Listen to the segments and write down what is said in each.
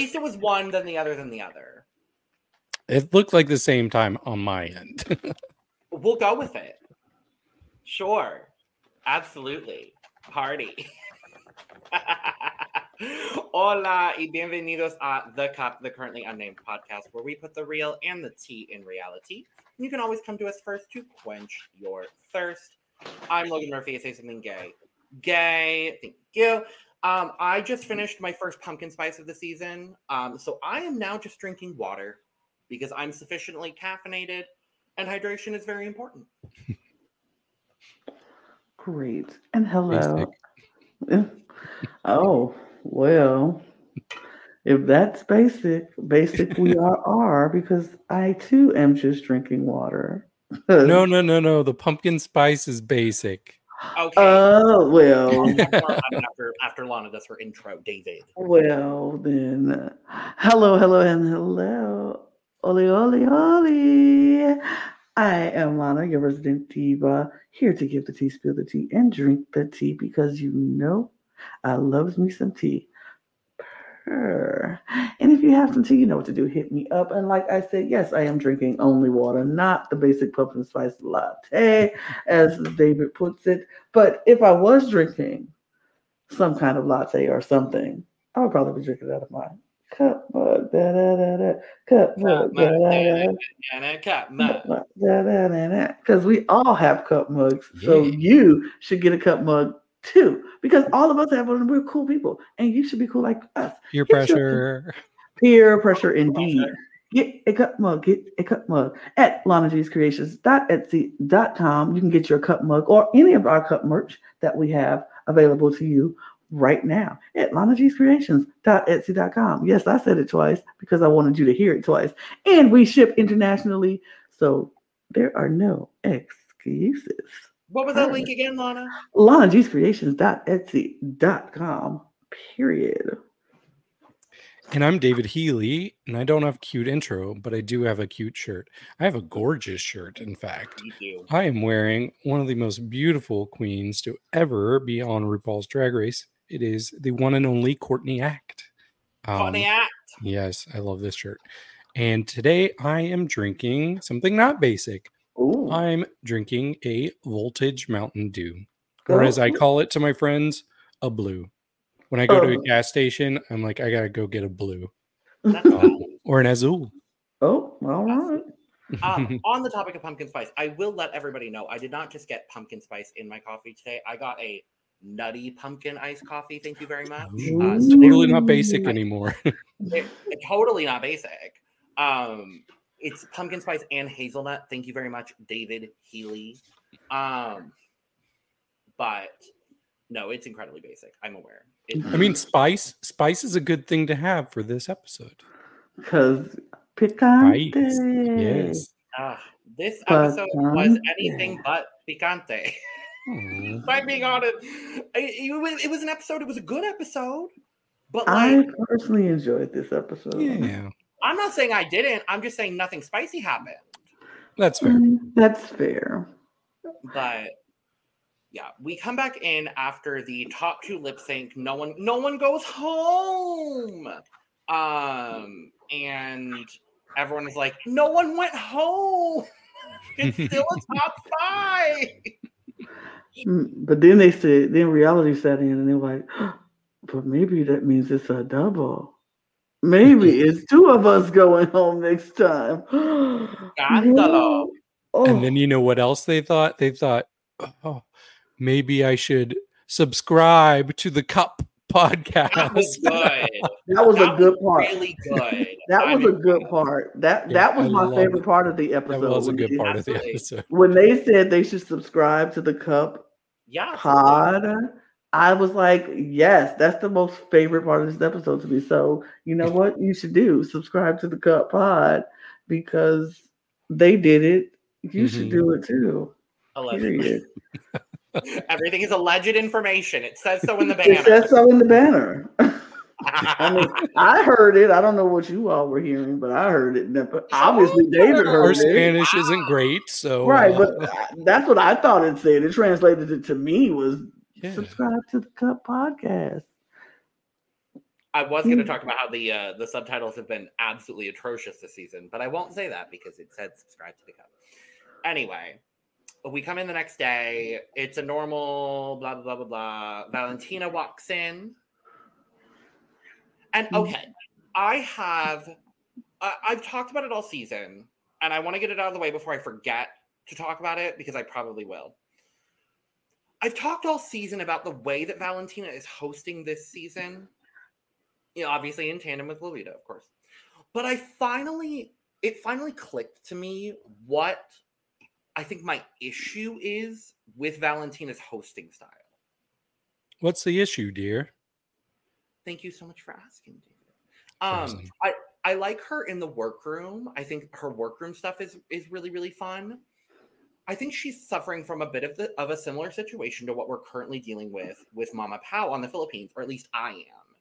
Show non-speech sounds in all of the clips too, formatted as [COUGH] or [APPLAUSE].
at least it was one, then the other, then the other. It looked like the same time on my end. [LAUGHS] We'll go with it. Sure. Absolutely. Party. [LAUGHS] Hola y bienvenidos a The Cup, the currently unnamed podcast where we put the real and the tea in reality. You can always come to us first to quench your thirst. I'm Logan Murphy. I say something gay. Gay. Thank you. Um, I just finished my first pumpkin spice of the season. Um, so I am now just drinking water because I'm sufficiently caffeinated and hydration is very important. Great. And hello. [LAUGHS] oh, well, if that's basic, basic we are [LAUGHS] are because I too am just drinking water. no, [LAUGHS] no, no, no. The pumpkin spice is basic. Okay. Oh well. after after Lana does her intro, David. Well then, uh, hello, hello, and hello, Oli, Oli, Oli. I am Lana, your resident diva, here to give the tea, spill the tea, and drink the tea because you know I loves me some tea. Purr. And if you have some tea, you know what to do. Hit me up. And like I said, yes, I am drinking only water, not the basic pumpkin spice latte, as David puts it. But if I was drinking some kind of latte or something, I would probably be drinking out of my cup mug, da da da da, cup mug, da da da da. Because we all have cup mugs, so you should get a cup mug too. Because all of us have one, and we're cool people, and you should be cool like us. Peer Get your- pressure. [LAUGHS] Peer pressure, indeed. Get a cup mug. Get a cup mug at lanagcreations.etsy.com. You can get your cup mug or any of our cup merch that we have available to you right now at lanagcreations.etsy.com. Yes, I said it twice because I wanted you to hear it twice. And we ship internationally, so there are no excuses. What was that link again, Lana? lanagcreations.etsy.com. Period. And I'm David Healy, and I don't have a cute intro, but I do have a cute shirt. I have a gorgeous shirt, in fact. I am wearing one of the most beautiful queens to ever be on RuPaul's Drag Race. It is the one and only Courtney Act. Um, Funny act. Yes, I love this shirt. And today I am drinking something not basic. Ooh. I'm drinking a Voltage Mountain Dew, or as I Oh. call it to my friends, a blue. When I go to Oh. a gas station, I'm like, I gotta go get a blue um, or an azul. Oh, all right. um, [LAUGHS] on the topic of pumpkin spice, I will let everybody know I did not just get pumpkin spice in my coffee today. I got a nutty pumpkin iced coffee. Thank you very much. Ooh, Uh, it's so totally not basic anymore. [LAUGHS] it- it- totally not basic. Um, it's pumpkin spice and hazelnut. Thank you very much, David Healy. Um, but no, it's incredibly basic. I'm aware. It, I mean, spice. Spice is a good thing to have for this episode. Because picante. Yes. ah, this episode was anything but picante. Aw. [LAUGHS] If I'm being honest, it, it was, it was an episode. It was a good episode, but I personally enjoyed this episode. Yeah, I'm not saying I didn't. I'm just saying nothing spicy happened. that's fair. Mm, That's fair. But yeah, we come back in after the top two lip sync. No one, no one goes home. Um, and everyone is like, no one went home. [LAUGHS] It's still a top five. Mm, But then they said, then reality set in, and they're like, [GASPS] but maybe that means it's a double. Maybe [LAUGHS] it's two of us going home next time. [GASPS] Scandalo. Oh, And then you know what else they thought? They thought, oh, maybe I should subscribe to the Cup That was podcast. good. [LAUGHS] that was a That good part. Really good. [LAUGHS] That I was a good part. That Yeah, that was I my favorite it. part of the that episode. was a when good they- part of the episode. When they said they should subscribe to the cup Yeah. pod, I was like, yes, that's the most favorite part of this episode to me. So you know what you should do? Subscribe to the cup pod because they did it. You should Mhm. do it too. Allegedly. [LAUGHS] Everything is alleged information. It says so in the banner. [LAUGHS] It says so in the banner. [LAUGHS] I mean, I heard it. I don't know what you all were hearing, but I heard it. Obviously, David Our heard it. Spanish isn't great, so Right, uh, but that's what I thought it said. It translated it to me was yeah. subscribe to the Cup Podcast. I was going to talk about how the uh, the subtitles have been absolutely atrocious this season, but I won't say that because it said subscribe to the cup. Anyway, we come in the next day. It's a normal blah blah blah blah blah. Valentina walks in, and okay, I have uh, I've talked about it all season, and I want to get it out of the way before I forget to talk about it because I probably will. I've talked all season about the way that Valentina is hosting this season. You know, obviously in tandem with Lolita, of course. But I finally, it finally clicked to me what I think my issue is with Valentina's hosting style. What's the issue, dear? Thank you so much for asking, David. Um, I I like her in the workroom. I think her workroom stuff is is really really fun. I think she's suffering from a bit of the of a similar situation to what we're currently dealing with with Mama Pao on the Philippines, or at least I am,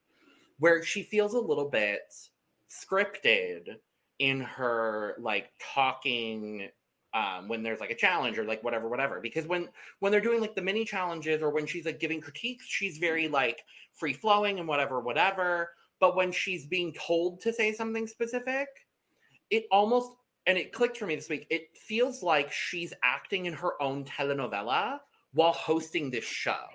where she feels a little bit scripted in her like talking um, when there's like a challenge or like whatever, whatever. Because when when they're doing like the mini challenges or when she's like giving critiques, she's very like free flowing and whatever, whatever. But when she's being told to say something specific, it almost and it clicked for me this week. It feels like she's acting in her own telenovela while hosting this show,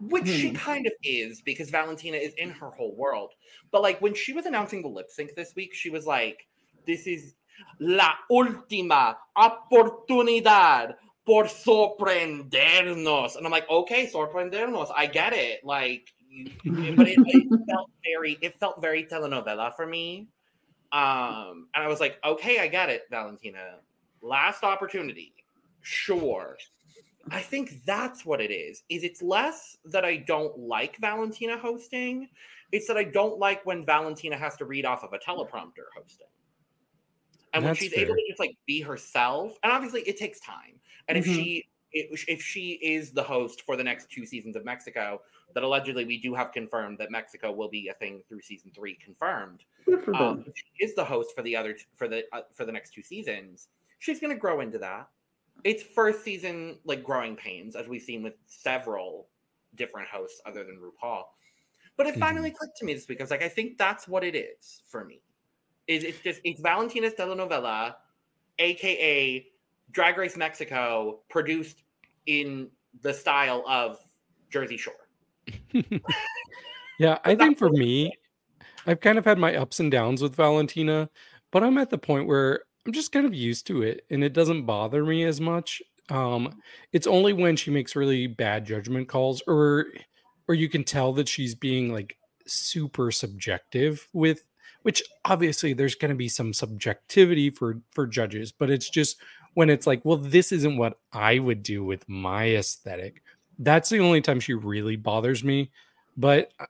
which hmm. she kind of is because Valentina is in her whole world. But like when she was announcing the lip sync this week, she was like, "This is la última oportunidad por sorprendernos," and I'm like, "Okay, sorprendernos, I get it." Like, you, but it, it felt very, it felt very telenovela for me um, and I was like, okay, I get it, Valentina. Last opportunity. Sure. I think that's what it is. Is it's less that I don't like Valentina hosting, it's that I don't like when Valentina has to read off of a teleprompter hosting. And that's when she's fair. able to just like be herself, and obviously it takes time. And mm-hmm. if she if she is the host for the next two seasons of Mexico, that allegedly we do have confirmed that Mexico will be a thing through season three, confirmed. Um, she is the host for the other for the uh, for the next two seasons. She's going to grow into that. It's first season like growing pains, as we've seen with several different hosts other than RuPaul. But it mm-hmm. finally clicked to me this week. I was like, I think that's what it is for me. Is it's just it's Valentina's telenovela, aka Drag Race Mexico, produced in the style of Jersey Shore. Yeah, I think for me, I've kind of had my ups and downs with Valentina, but I'm at the point where I'm just kind of used to it and it doesn't bother me as much. Um, it's only when she makes really bad judgment calls or or you can tell that she's being like super subjective with which obviously there's going to be some subjectivity for for judges, but it's just when it's like, well, this isn't what I would do with my aesthetic that's the only time she really bothers me. But uh,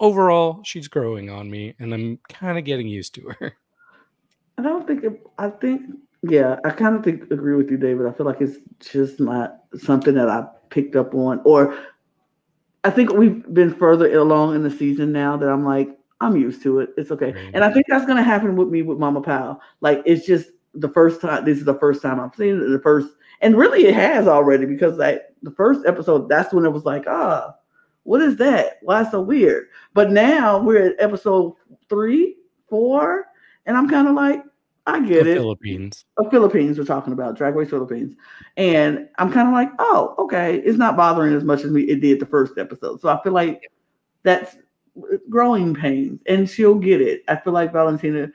overall, she's growing on me, and I'm kind of getting used to her. I don't think I think yeah, I kind of think agree with you, David. I feel like it's just not something that I picked up on, or I think we've been further along in the season now that I'm like I'm used to it. It's okay, and I think that's gonna happen with me with Mama Pao. Like it's just the first time. This is the first time I've seen it. The first and really it has already because like the first episode, that's when it was like, ah, what is that? Why so weird? But now we're at episode three, four, and I'm kind of like, I get the it. Philippines. Of Philippines, we're talking about Drag Race Philippines, and I'm kind of like, oh, okay, it's not bothering as much as me it did the first episode. So I feel like that's growing pains, and she'll get it. I feel like Valentina,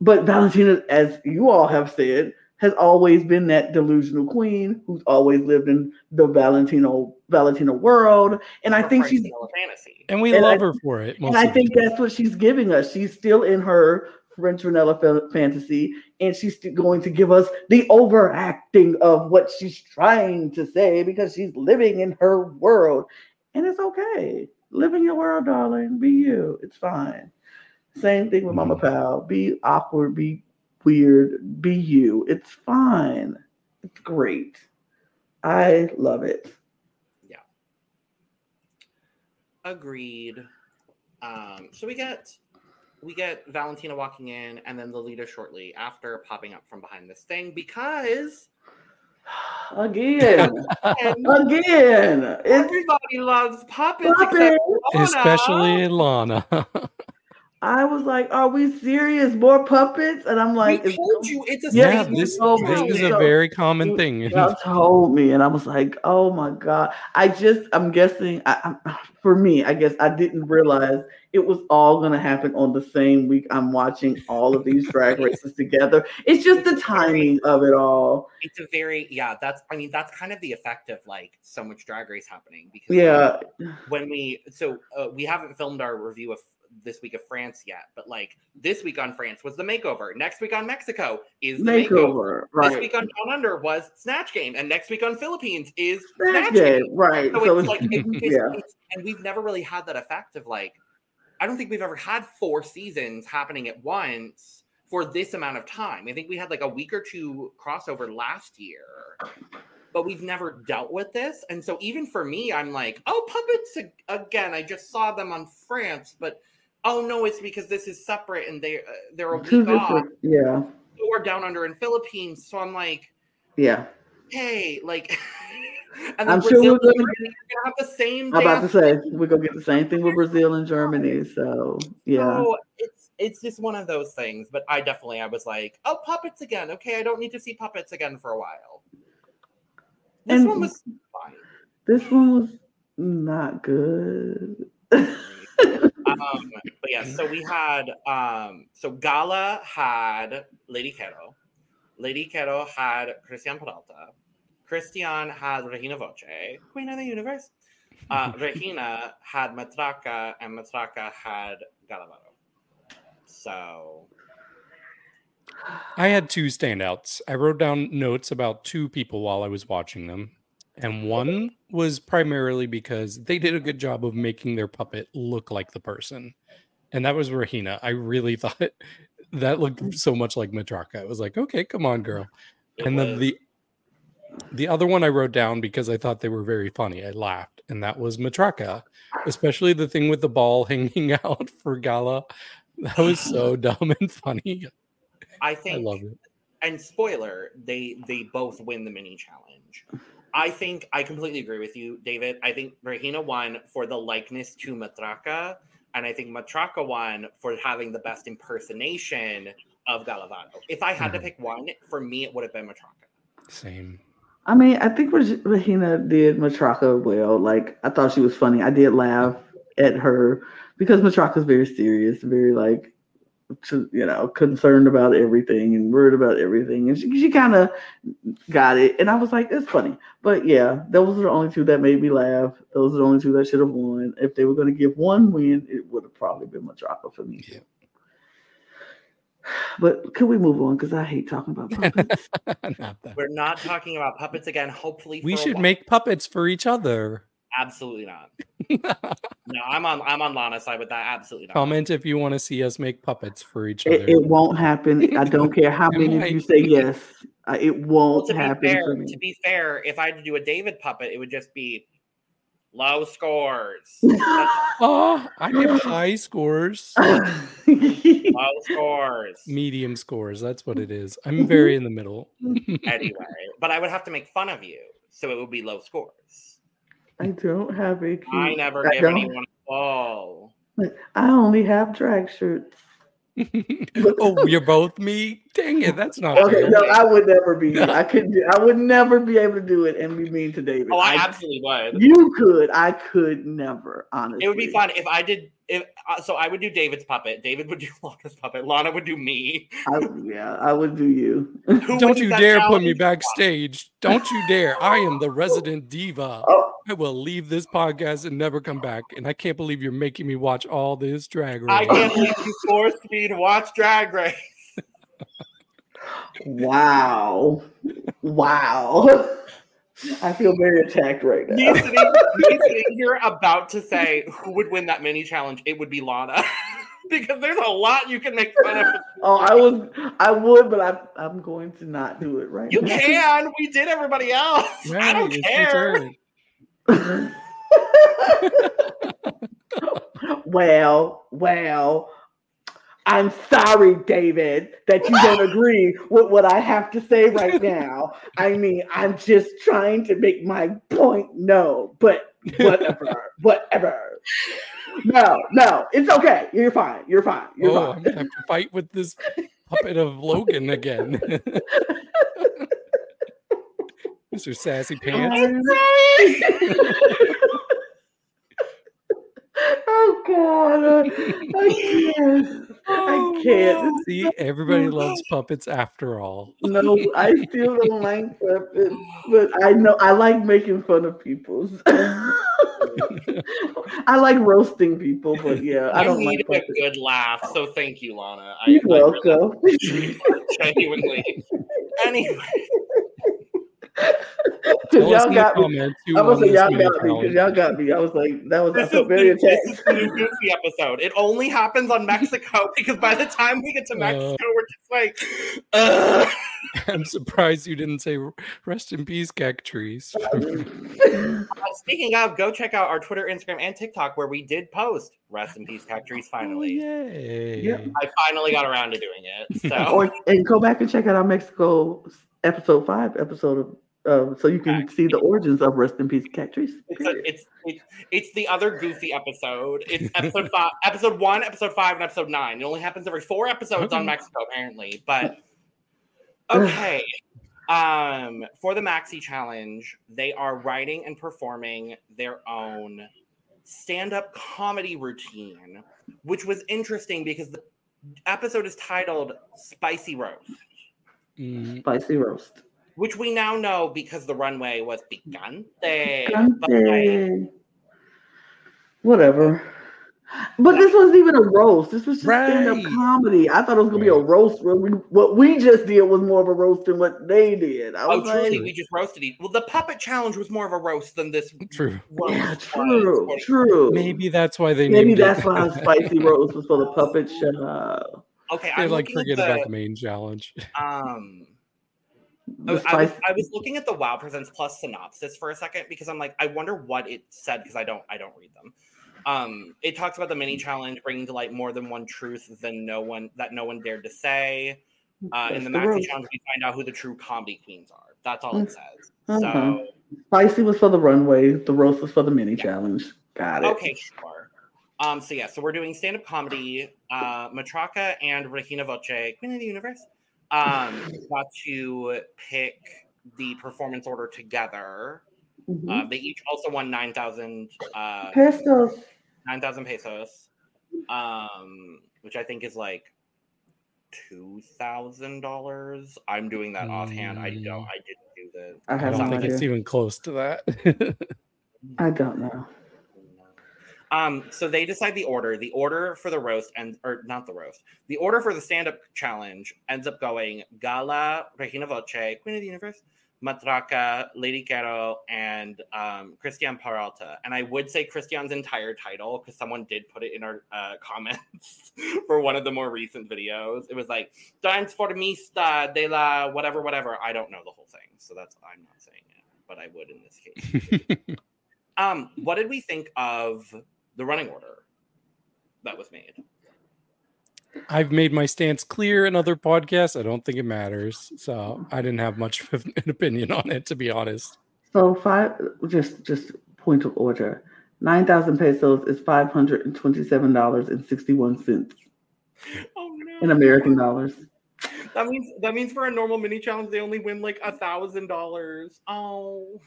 but Valentina, as you all have said, has always been that delusional queen who's always lived in the Valentino Valentino world, and I think she's fantasy, and we and love I, her for it. And I think that's what she's giving us. She's still in her French vanilla fantasy, and she's going to give us the overacting of what she's trying to say because she's living in her world, and it's okay. Live in your world, darling. Be you. It's fine. Same thing with Mama mm-hmm. Be awkward. Be weird. Be you. It's fine. It's great. I love it. Yeah. Agreed. Um, so we get we get Valentina walking in and then Lolita shortly after popping up from behind this thing because Again, And again. It's, everybody loves puppets, Puppets. except Lana. Especially Lana. [LAUGHS] I was like, "Are we serious? More puppets?" And I'm like, we told you it's a Yeah, yeah, this this is a very common thing. Y'all [LAUGHS] told me, and I was like, "Oh my god!" I just, I'm guessing, I, I'm, [SIGHS] for me, I guess I didn't realize it was all going to happen on the same week. I'm watching all of these drag races together. It's just the timing of it all. It's a very yeah. That's I mean that's kind of the effect of like so much drag race happening because Yeah, when we so uh, we haven't filmed our review of this week of France yet, but like this week on France was the makeover. Next week on Mexico is the makeover. makeover, This week on Down Under was Snatch Game, and next week on Philippines is Snatch Snatch Game. game, right? So, So it's it's, like it's [LAUGHS] yeah. it's, and we've never really had that effect of like I don't think we've ever had four seasons happening at once for this amount of time. I think we had like a week or two crossover last year, but we've never dealt with this. And so even for me, I'm like, oh, puppets again. I just saw them on France, but oh no, it's because this is separate and they uh, they're a week off. Yeah, Or down under in Philippines. So I'm like, yeah. hey, like. [LAUGHS] And I'm sure we're gonna gonna have the same. I'm about to say we're gonna get the same thing with Brazil and Germany. So yeah, So it's it's just one of those things. But I definitely I was like, oh, puppets again. Okay, I don't need to see puppets again for a while. This And- one was fine. this one was not good. [LAUGHS] Um, [LAUGHS] but yeah, so we had um, so Gala had Lady Kero, Lady Kero had Cristian Peralta, Cristian had Regina Voce, Queen of the Universe. Uh, [LAUGHS] Regina had Matraka, and Matraka had Gala Varo. So I had two standouts. I wrote down notes about two people while I was watching them. And one was primarily because they did a good job of making their puppet look like the person. And that was Rahina. I really [LAUGHS] thought that looked so much like Matraka. I was like, okay, come on, girl. it and then the the other one I wrote down because I thought they were very funny. I laughed, and that was Matraka, especially the thing with the ball [LAUGHS] hanging out for Gala. That was so [LAUGHS] dumb and funny. I think I love it. and spoiler, they they both win the mini challenge. I think I completely agree with you, David. I think Regina won for the likeness to Matraka, and I think Matraka won for having the best impersonation of Gala Varo. If I had to Mhm. pick one, for me, it would have been Matraka. Same. I mean, I think Reg- Regina did Matraka well. Like, I thought she was funny. I did laugh at her because Matraka's very serious, very like, to, you know, concerned about everything and worried about everything. And she, she kind of got it. And I was like, it's funny. But yeah, those are the only two that made me laugh. Those are the only two that should have won. If they were going to give one win, it would have probably been Matraka for me. Yeah. [SIGHS] But could we move on? Because I hate talking about [LAUGHS] puppets. Not that. We're not talking about puppets again. Hopefully, We for a should while. make puppets for each other. Absolutely not. [LAUGHS] No, I'm on I'm on Lana's side with that. Absolutely not. Comment if you want to see us make puppets for each other. It, it won't happen. I don't care how [LAUGHS] many of you say yes. Uh, it won't to be happen fair, for to be fair, if I had to do a David puppet, it would just be low scores. [LAUGHS] oh, I give high scores, low scores. medium scores. That's what it is. I'm very in the middle. Anyway, but I would have to make fun of you, so it would be low scores. I don't have a. Cute, I never I give don't- anyone a ball. I only have drag shirts. [LAUGHS] oh, you're both me. Dang it, that's not Okay, fair. no, I would never be. you. I could. do- I would never be able to do it and be mean to David. Oh, I I- absolutely would. You could. I could never. Honestly, It would be fun if I did. If uh, so, I would do David's puppet. David would do [LAUGHS] Lana's puppet. Lana would do me. I, yeah, I would do you. [LAUGHS] Who Don't you dare put me backstage. Don't you dare. I am the resident diva. [LAUGHS] Oh, I will leave this podcast and never come back. And I can't believe you're making me watch all this drag race. I race. can't believe you forced me to watch Drag Race. Wow, wow. I feel very attacked right Me now. sitting, me sitting here about to say who would win that mini challenge, it would be Lana. [LAUGHS] because there's a lot you can make fun of. Oh, I was, I would, but I'm, I'm going to not do it right now. You now. can. We did everybody else. I don't care. turn. [LAUGHS] well, well, I'm sorry, David, that you don't agree with what I have to say right [LAUGHS] now. I mean, I'm just trying to make my point known, but whatever, [LAUGHS] whatever. No, no, it's okay. You're fine. You're fine. You're oh, fine. I'm gonna have to fight with this puppet of Logan again. [LAUGHS] Mr. Sassy Pants. Oh God, I can't. I oh, can't. See, everybody loves puppets after all. No, I still don't like puppets, but I know I like making fun of people. [LAUGHS] I like roasting people, but yeah, I I don't like needed a good laugh, so thank you, Lana. I, You're I really welcome. [LAUGHS] genuinely. Anyway, Because y'all got me. comments who I was won like, y'all mini got me. Because y'all got me. I was like, that was I this is, felt very the, this attacked. is the new Goofy episode. It only happens on Mexico [LAUGHS] because by the time we get to Mexico, we're just like, Ugh. [LAUGHS] I'm surprised you didn't say rest in peace, cactuase. [LAUGHS] Uh, Speaking of, go check out our Twitter, Instagram, and TikTok where we did post "Rest in Peace, Cactuase." Finally, Oh, yay. Yeah. I finally got around to doing it. So or and go back and check out our Mexico episode five episode of uh, so you can see the origins of Rest in Peace Cactus. it's, a, it's it's it's the other goofy episode. It's episode five, [LAUGHS] episode one, episode five, and episode nine. It only happens every four episodes on Okay. Mexico, apparently. But okay. Um, for the Maxi Challenge, they are writing and performing their own stand-up comedy routine, which was interesting because the episode is titled "Spicy Roast." Mm, Spicy roast. Which we now know because the runway was picante. But like, Picante. Whatever. But this wasn't even a roast. This was just stand-up comedy. I thought it was gonna be a roast. What we just did was more of a roast than what they did. I oh, was truly, like, we just roasted each. Well, the puppet challenge was more of a roast than this. [LAUGHS] true. roast yeah, true, according- true. Maybe that's why they Maybe named that's it. why spicy roast was for the puppet [LAUGHS] show. Okay, they I'm like forget the, about the main challenge. um. I, was, I was looking at the Wow Presents Plus synopsis for a second because I'm like, I wonder what it said because I don't I don't read them. Um, it talks about the mini challenge bringing to light more than one truth than no one that no one dared to say. Uh, in the the Maxi challenge, we find out who the true comedy queens are. That's all it says. Mhm. So Spicy was for the runway. The roast was for the mini challenge. Got it. okay, sure. Um, so yeah, so we're doing stand-up comedy. Uh, Matraka and Regina Voce, Queen of the Universe, um, got to pick the performance order together. Mhm. Uh, they each also won nine thousand uh, Pesos. nine thousand pesos, um, which I think is like two thousand dollars. I'm doing that offhand. I don't. Mm. I didn't do the. I I don't no think it's even close to that. [LAUGHS] I don't know. Um, so they decide the order. The order for the roast and or not the roast. The order for the stand-up challenge ends up going Gala, Regina Voce, Queen of the Universe, Matraka, Lady Kero, and um, Cristian Peralta. And I would say Cristian's entire title because someone did put it in our uh, [LAUGHS] comments for one of the more recent videos. It was like Transformista de la whatever, whatever. I don't know the whole thing, so that's I'm not saying it, but I would in this case. [LAUGHS] Um, what did we think of the running order that was made? I've made my stance clear in other podcasts. I don't think it matters. So I didn't have much of an opinion on it, to be honest. So five, just just point of order. Nine thousand pesos is five hundred and twenty-seven dollars and sixty-one cents Oh no! in American dollars. That means that means for a normal mini challenge they only win like a thousand dollars. Oh,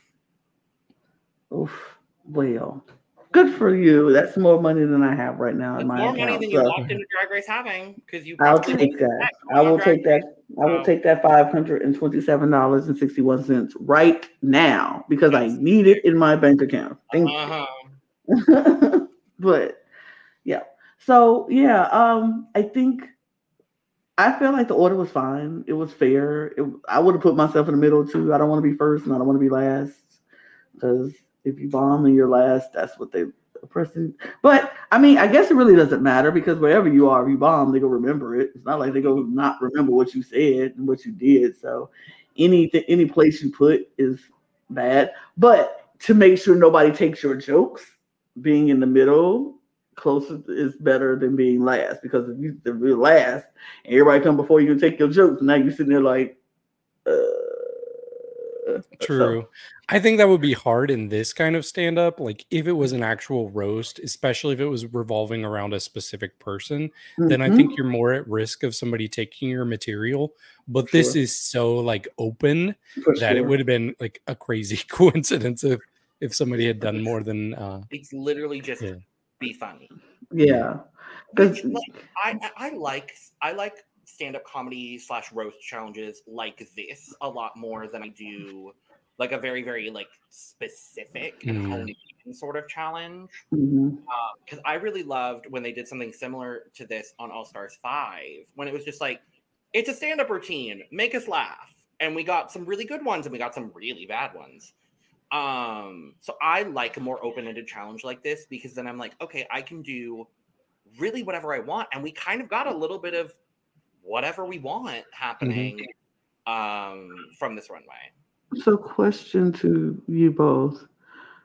Oof. Well, good for you. That's more money than I have right now in my more money account. than you so walked into Drag Race having because you. I'll take that. I will take that. I will take that five hundred and twenty-seven dollars and sixty-one cents right now because I need it in my bank account. Thank you. Uh-huh. [LAUGHS] but yeah so yeah um i think i feel like the order was fine it was fair it, i would have put myself in the middle too i don't want to be first and i don't want to be last because if you bomb and you're last that's what they person but i mean i guess it really doesn't matter because wherever you are if you bomb they go remember it. It's not like they go not remember what you said and what you did. So any any place you put is bad. But to make sure nobody takes your jokes being in the middle closest is better than being last because if you if you're last and everybody come before you and take your jokes, now you're sitting there like, uh, True. So. I think that would be hard in this kind of stand up. Like if it was an actual roast, especially if it was revolving around a specific person, mm-hmm. then I think mm-hmm. you're more at risk of somebody taking your material. But sure. this is so like open For that sure. it would have been like a crazy [LAUGHS] coincidence if if somebody had done more than uh it's literally just yeah. be funny. Yeah. Which, like, I I like I like stand-up comedy slash roast challenges like this a lot more than I do like a very very like specific mm. and sort of challenge because mm-hmm. uh, I really loved when they did something similar to this on All Stars Five when it was just like it's a stand-up routine, make us laugh, and we got some really good ones and we got some really bad ones. Um, so I like a more open-ended challenge like this because then I'm like, okay, I can do really whatever I want, and we kind of got a little bit of whatever we want mm-hmm. happening mm-hmm. um, from this runway. So, question to you both: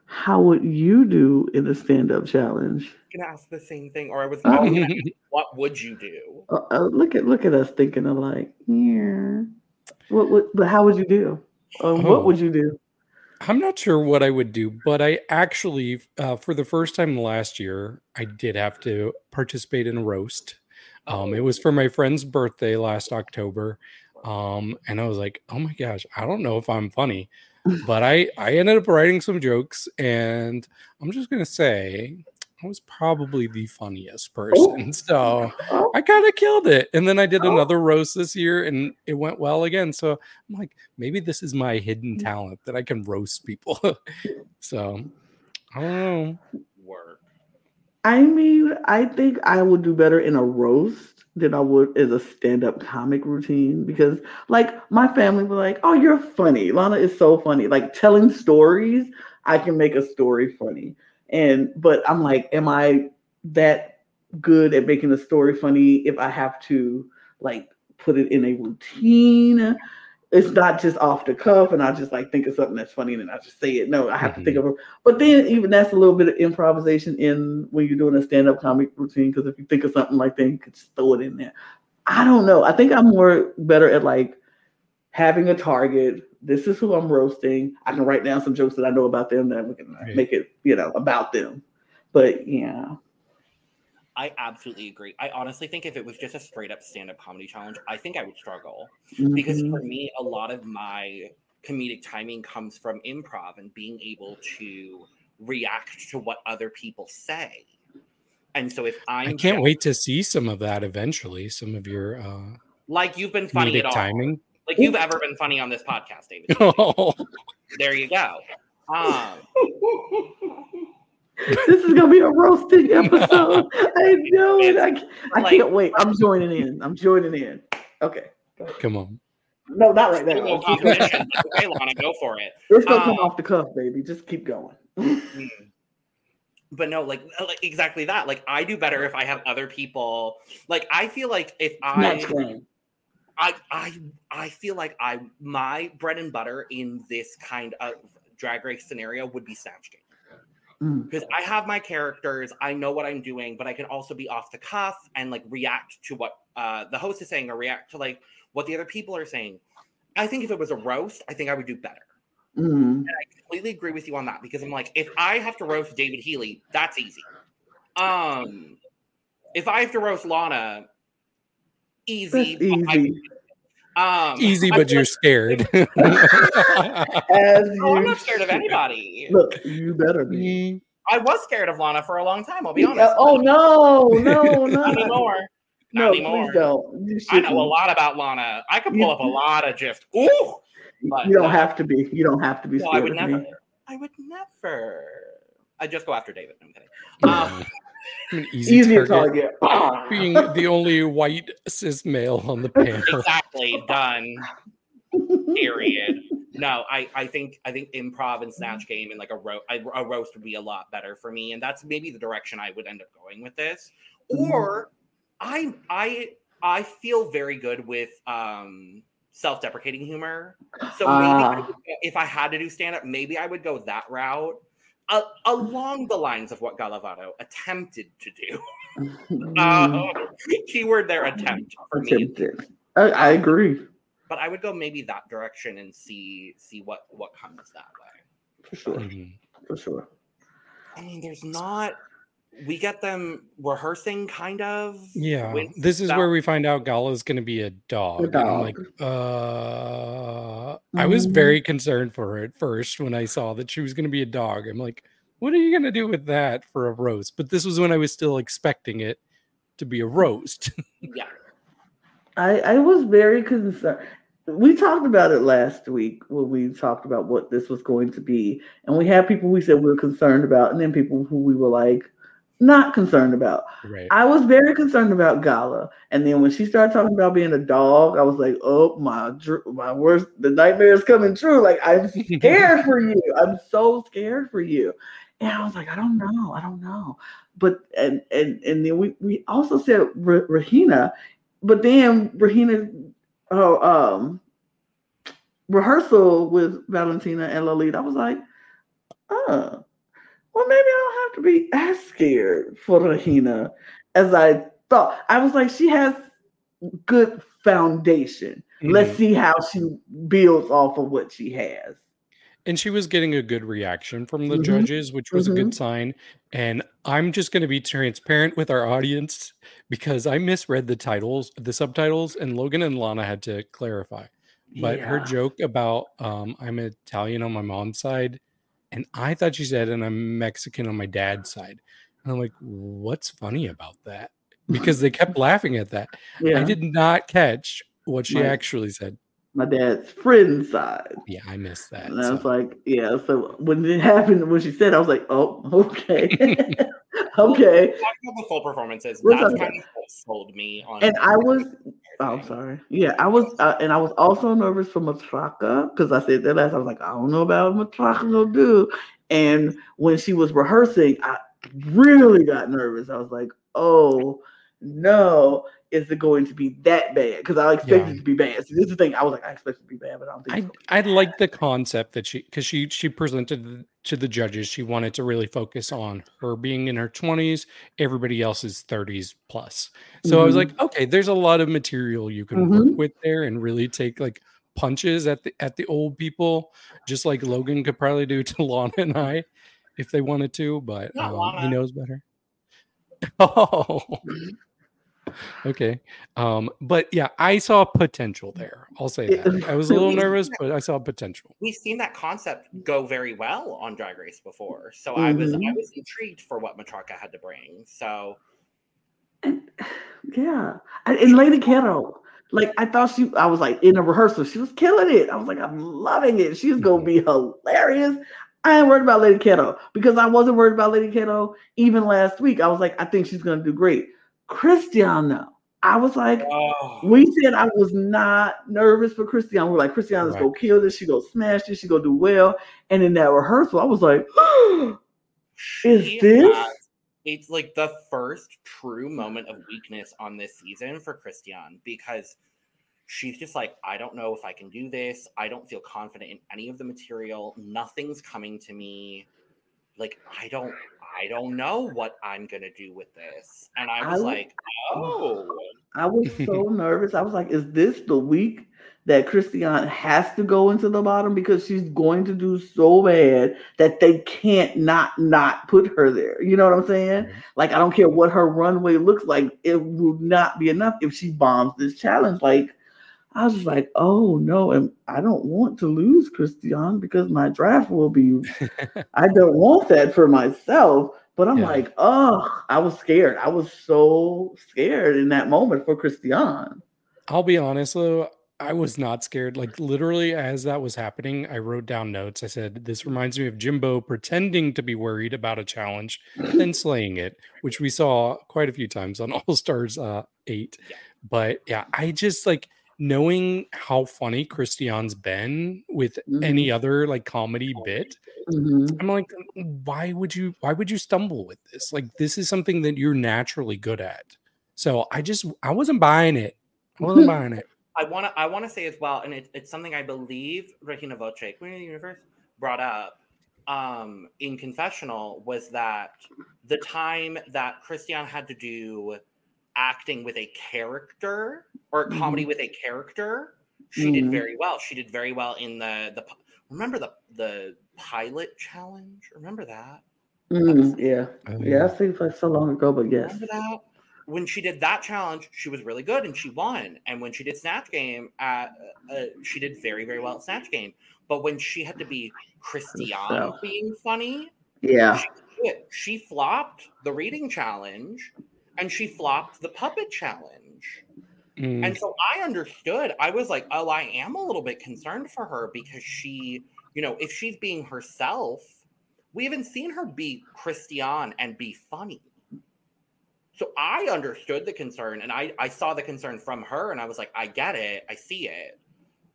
How would you do in a stand-up challenge? can ask the same thing, or I was [LAUGHS] oh. what would you do? Uh, uh, look at look at us thinking alike. Yeah. What, what but how would you do? Um, oh. What would you do? I'm not sure what I would do, but I actually, uh, for the first time last year, I did have to participate in a roast. Um, it was for my friend's birthday last October. Um, and I was like, oh my gosh, I don't know if I'm funny. But I, [LAUGHS] I ended up writing some jokes, and I'm just gonna say I was probably the funniest person. So I kind of killed it. And then I did another roast this year and it went well again. So I'm like, maybe this is my hidden mm. talent that I can roast people. [LAUGHS] so I don't know. I mean, I think I would do better in a roast than I would as a stand-up comic routine because like my family were like, Oh, you're funny. Lana is so funny. Like telling stories, I can make a story funny. And but I'm like, am I that good at making a story funny if I have to like put it in a routine? It's not just off the cuff and I just like think of something that's funny and then I just say it. No, I have mm-hmm. to think of it. But then even that's a little bit of improvisation in when you're doing a stand-up comic routine, because if you think of something like that, you could just throw it in there. I don't know. I think I'm more better at like having a target. This is who I'm roasting. I can write down some jokes that I know about them that we can right. make it, you know, about them. But yeah. I absolutely agree. I honestly think if it was just a straight up stand up comedy challenge, I think I would struggle. Mm-hmm. Because for me, a lot of my comedic timing comes from improv and being able to react to what other people say. And so if I'm I can't just, wait to see some of that eventually, some of your uh like you've been funny at all. timing like you've ever been funny on this podcast, David. [LAUGHS] Oh. There you go. Um, [LAUGHS] this is gonna be a roasting [LAUGHS] episode. I know it. I, I like, can't wait. I'm joining in. I'm joining in. Okay. Come on. No, not right now. okay, Lana, go for it. It's gonna um, come off the cuff, baby. Just keep going. Hmm. but no, like, like exactly that. Like I do better if I have other people. Like I feel like if I I I I feel like I my bread and butter in this kind of drag race scenario would be Snatch Game. Because mm. I have my characters, I know what I'm doing, but I can also be off the cuff and like react to what uh, the host is saying or react to like what the other people are saying. I think if it was a roast, I think I would do better. Mm. And I completely agree with you on that because I'm like, if I have to roast David Healy, that's easy. Um, if I have to roast Lana, easy. easy. Um, easy, but you're scared. [LAUGHS] [LAUGHS] As oh, I'm not scared of anybody. Look, you better be. Mm. I was scared of Lana for a long time. I'll be honest. oh no, no, [LAUGHS] no, not anymore. Not no, anymore. please don't. I know a lot about Lana. I can pull you, up a lot of just ooh. But, you don't uh, have to be. You don't have to be. No, I would never. Me. I would never. I just go after David. I'm kidding. Um, an easy Easier target. target. Being the only white cis male on the [LAUGHS] panel. Exactly. Done. Period. No, I, I think I think improv and snatch game and like a, ro- a roast would be a lot better for me, and that's maybe the direction I would end up going with this. Mm-hmm. Or I I I feel very good with um self-deprecating humor. So maybe uh, if I had to do stand up, maybe I would go that route uh, along the lines of what Gala Varo attempted to do. Mm-hmm. [LAUGHS] Uh, keyword there attempt for me. Attempted. I, I agree But I would go maybe that direction and see see what what comes that way. for sure. Mhm. For sure. I mean, there's not. We get them rehearsing, kind of. Yeah, with this is that- where we find out Gala's going to be a dog. And I'm like, uh, I was Mhm. very concerned for her at first when I saw that she was going to be a dog. I'm like, what are you going to do with that for a roast? But this was when I was still expecting it to be a roast. [LAUGHS] Yeah. I, I was very concerned. We talked about it last week when we talked about what this was going to be. And we had people we said we were concerned about, and then people who we were like, not concerned about. right. I was very concerned about Gala, and then when she started talking about being a dog, I was like, "Oh my, my worst, the nightmare is coming true." Like I'm scared for you. [LAUGHS] I'm so scared for you. And I was like, I don't know, I don't know. But and and and then we we also said Ra- Rahina, but then Rahina, oh um, rehearsal with Valentina and Lolita. I was like, oh, well maybe I don't have to be as scared for Rahina as I thought. I was like, she has good foundation. Let's Mhm. see how she builds off of what she has. And she was getting a good reaction from the Mhm. judges, which was a Mhm. good sign. And I'm just going to be transparent with our audience because I misread the titles, the subtitles, and Logan and Lana had to clarify. But her joke about um, I'm Italian on my mom's side, and I thought she said, and I'm Mexican on my dad's side. And I'm like, what's funny about that? Because they kept [LAUGHS] laughing at that. Yeah, I did not catch what she Right. actually said. my dad's friend's side. Yeah, I missed that. And I was like, yeah. So when it happened, when she said, I was like, oh, okay, [LAUGHS] okay. The full performances, We're that's kind of sold me on. And I was, oh, I'm sorry. Yeah, I was, uh, and I was also nervous for Matraka because I said that last. I was like, I don't know about Matraka will do. And when she was rehearsing, I really got nervous. I was like, oh no, is it going to be that bad? Because I expected Yeah. it to be bad. So this is the thing. I was like, I expect it to be bad, but I don't think I so. I like the concept that she because she she presented to the judges. She wanted to really focus on her being in her twenties, everybody else is thirties plus. So I was Mhm. like, okay, there's a lot of material you can Mhm. work with there and really take like punches at the at the old people, just like Logan could probably do [LAUGHS] to Lana and I if they wanted to, but um, he knows better. [LAUGHS] Oh. Okay. Um, but yeah, I saw potential there. I'll say that. I was a little [LAUGHS] nervous, but I saw potential. We've seen that concept go very well on Drag Race before, so I was I Mhm. was intrigued for what Matraka had to bring. So And, [SIGHS] yeah, and, and Lady Kero, like I thought she, I was like in a rehearsal, she was killing it. I was like, I'm loving it. She's gonna be hilarious. I ain't worried about Lady Kero because I wasn't worried about Lady Kero even last week. I was like, I think she's gonna do great. Christiana, I was like, oh, we said I was not nervous for Christiana. We're like, Christiana's Right. gonna kill this. She gonna smash this. She gonna do well. And in that rehearsal, I was like, [GASPS] is she this? has- it's like the first true moment of weakness on this season for Cristian because she's just like, I don't know if I can do this. I don't feel confident in any of the material. Nothing's coming to me. Like I don't I don't know what I'm gonna do with this. And I I was like, oh, oh I was so [LAUGHS] nervous. I was like, is this the week that Christiane has to go into the bottom because she's going to do so bad that they can't not not put her there. You know what I'm saying? Right. Like I don't care what her runway looks like, it will not be enough if she bombs this challenge. Like I was just like, oh no, and I don't want to lose Christiane because my draft will be [LAUGHS] I don't want that for myself. But I'm Yeah. like, oh, I was scared. I was so scared in that moment for Christiane. I'll be honest though, I was not scared. Like literally as that was happening, I wrote down notes. I said, This reminds me of Jimbo pretending to be worried about a challenge, then [LAUGHS] slaying it, which we saw quite a few times on [LAUGHS] All Stars uh eight. But yeah, I just like knowing how funny Cristian's been with Mm-hmm. any other like comedy bit. Mhm. I'm like, why would you why would you stumble with this? Like this is something that you're naturally good at. So I just I wasn't buying it. I wasn't [LAUGHS] buying it. I want to. I want to say as well, and it, it's something I believe Regina Voce, Queen of the Universe, brought up um in confessional was that the time that Cristian had to do acting with a character or comedy with a character, she did Mhm. very well. She did very well in the the remember the the pilot challenge. Remember that? Mm, yeah. Oh, Yeah, that seems like so long ago, but yes. Remember that? When she did that challenge, she was really good and she won. And when she did Snatch Game, at, uh, she did very, very well at Snatch Game. But when she had to be Cristian Herself. being funny, Yeah. she, she flopped the reading challenge and she flopped the puppet challenge. Mm. And so I understood. I was like, oh, I am a little bit concerned for her because she, you know, if she's being herself, we haven't seen her be Cristian and be funny. So I understood the concern and I, I saw the concern from her and I was like, I get it. I see it.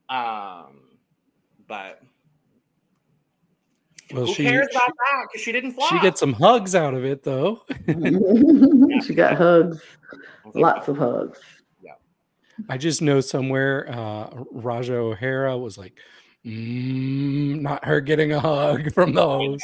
Um, but well, who she cares she, about that? Because she didn't flop. she gets some hugs out of it though. [LAUGHS] she got hugs, I was like, lots of hugs. I just know somewhere uh, Asia O'Hara was like, mm, not her getting a hug from the host.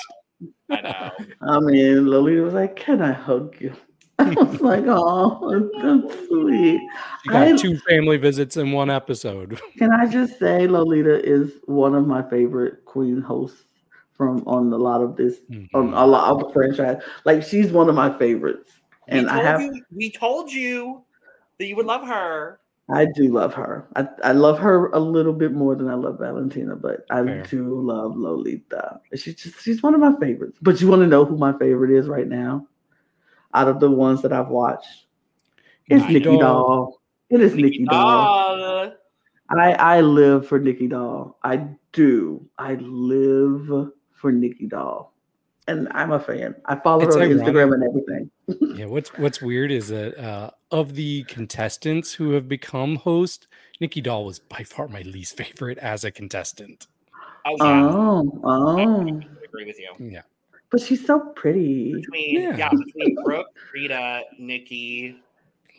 I know. I mean, Lolita was like, "Can I hug you?" [LAUGHS] I was like, "Oh, that's sweet." She got I- two family visits in one episode. Can I just say, Lolita is one of my favorite Queen hosts from on a lot of this on a lot of the franchise. Like, she's one of my favorites, and I have you, we told you that you would love her. I do love her. I, I love her a little bit more than I love Valentina, but I Fair. do love Lolita. She's just she's one of my favorites. But you want to know who my favorite is right now? Out of the ones that I've watched, it's Nikki Nikki Doll. It is Nikki Doll. Doll. I I live for Nikki Doll. I do. I live for Nikki Doll, and I'm a fan. I follow It's her on ironic. Instagram and everything. [LAUGHS] yeah, what's what's weird is that uh, of the contestants who have become host, Nikki Doll was by far my least favorite as a contestant. Oh yeah, Oh, oh, I agree with you. Yeah, but she's so pretty. Between Yeah. yeah, between Brooke, Rita, Nikki,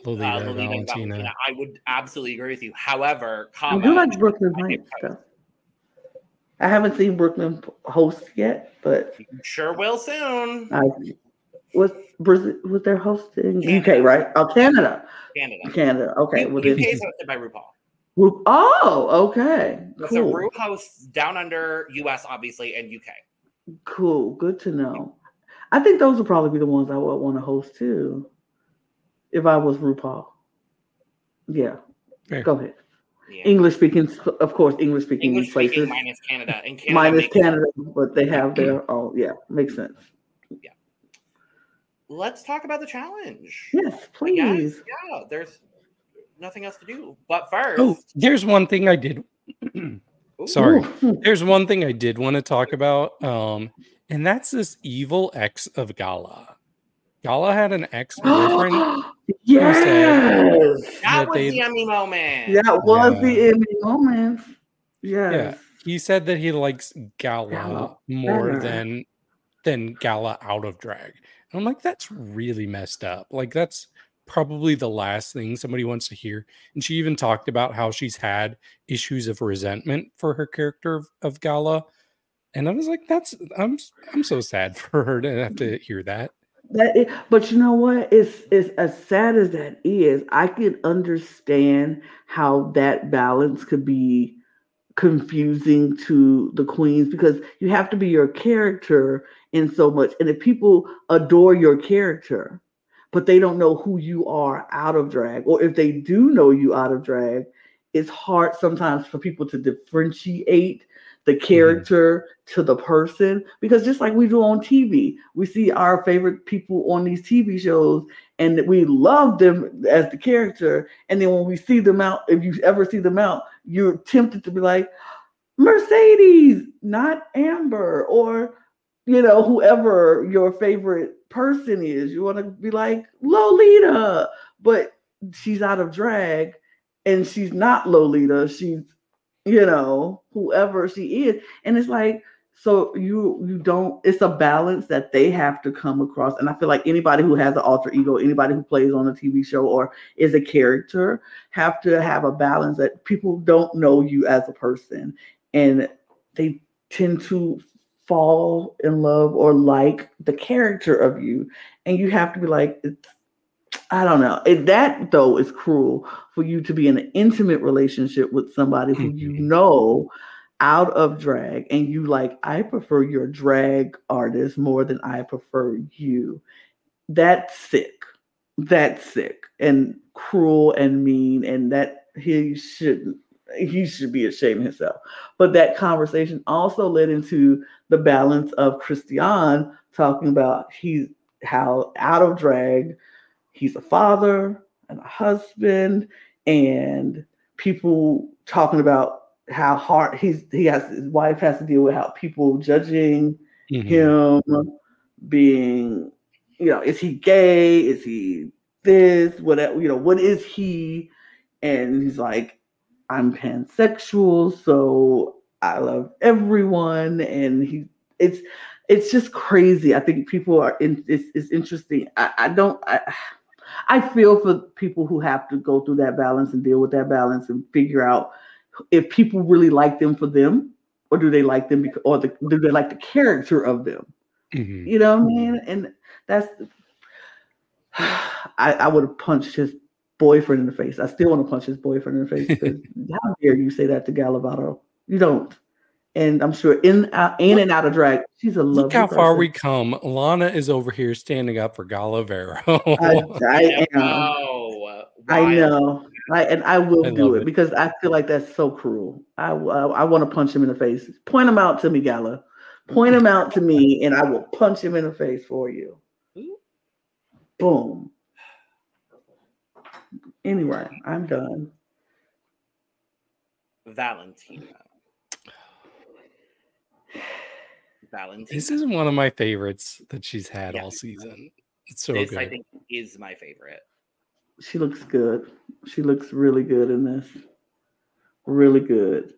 Lolita, uh, Lolita, and Valentina. Valentina, I would absolutely agree with you. However, I comma, do like Brooke Lynn I Hytes think- stuff. I haven't seen Brooke Lynn host yet, but sure will soon. I was Brazil was their hosting Canada. UK, right? Oh, Canada, Canada. Canada. Okay, U- well UK is hosted by RuPaul. Ru- oh, okay, So cool, Ru hosts down under US, obviously, and UK. cool, good to know. I think those would probably be the ones I would want to host too, if I was RuPaul. Yeah, Fair. go ahead. Yeah. English speaking, of course, English speaking English places. speaking minus Canada. And Canada minus makes- Canada, but they have their [CLEARS THROAT] oh yeah, makes sense. Yeah. Let's talk about the challenge. Yes, I guess, please. Yeah, there's nothing else to do. But first, Oh, there's one thing I did. [CLEARS THROAT] Sorry. [LAUGHS] There's one thing I did want to talk about, um, and that's this evil ex of Gala. Gala had an ex [GASPS] boyfriend. yes, that that was they- the Emmy moment. that was Yeah. the Emmy moment. Yes. he said that he likes Gala Gala more better. than than Gala out of drag. And I'm like, that's really messed up. Like that's probably the last thing somebody wants to hear. And she even talked about how she's had issues of resentment for her character of, of Gala. And I was like, that's I'm I'm so sad [LAUGHS] for her to have to hear that. That is, but you know what? It's it's as sad as that is. I can understand how that balance could be confusing to the queens because you have to be your character in so much. And if people adore your character, but they don't know who you are out of drag, or if they do know you out of drag, it's hard sometimes for people to differentiate the mm-hmm. character to the person because just like we do on TV, we see our favorite people on these TV shows and we love them as the character. And then when we see them out, if you ever see them out, you're tempted to be like, Mercedes, not Amber, or you know, whoever your favorite person is. You want to be like Lolita, but she's out of drag and she's not Lolita. She's, you know, whoever she is. And it's like, so you you don't it's a balance that they have to come across. And i feel like anybody who has an alter ego anybody who plays on a tv show or is a character have to have a balance that people don't know you as a person. And they tend to fall in love or like the character of you, and you have to be like, it's, I don't know. It, that though is cruel for you to be in an intimate relationship with somebody who you Mhm. know out of drag, and you like, I prefer your drag artist more than I prefer you. That's sick. That's sick and cruel and mean, and that he shouldn't. He should be ashamed of himself. But that conversation also led into the balance of Cristian talking about he's how out of drag he's a father and a husband and people talking about how hard he's he has his wife has to deal with how people judging Mhm. him being you know is he gay? Is he this? Whatever you know what is he? And he's like i'm pansexual so i love everyone. And he it's it's just crazy. I think people are in it's, it's interesting. I, I don't I, I feel for people who have to go through that balance and deal with that balance and figure out if people really like them for them or do they like them because or the, do they like the character of them Mhm. you know what I mean? And that's [SIGHS] I, I would have punched his boyfriend in the face. I still want to punch his boyfriend in the face because [LAUGHS] how dare you say that to Gala Varo? You don't. And I'm sure in out, in and out of drag, she's a lovely Look how far person. we come. Lana is over here standing up for Gala Varo. I, I [LAUGHS] am. Oh, I know. I, and I will I do it, it. because I feel like that's so cruel. I, I, I want to punch him in the face. Point him out to me, Gala. Point him out to me, and I will punch him in the face for you. Boom. Anyway, I'm done. Valentina. Valentina. this is one of my favorites that she's had Yeah. all season. It's so this good. I think is my favorite. She looks good. She looks really good in this. Really good.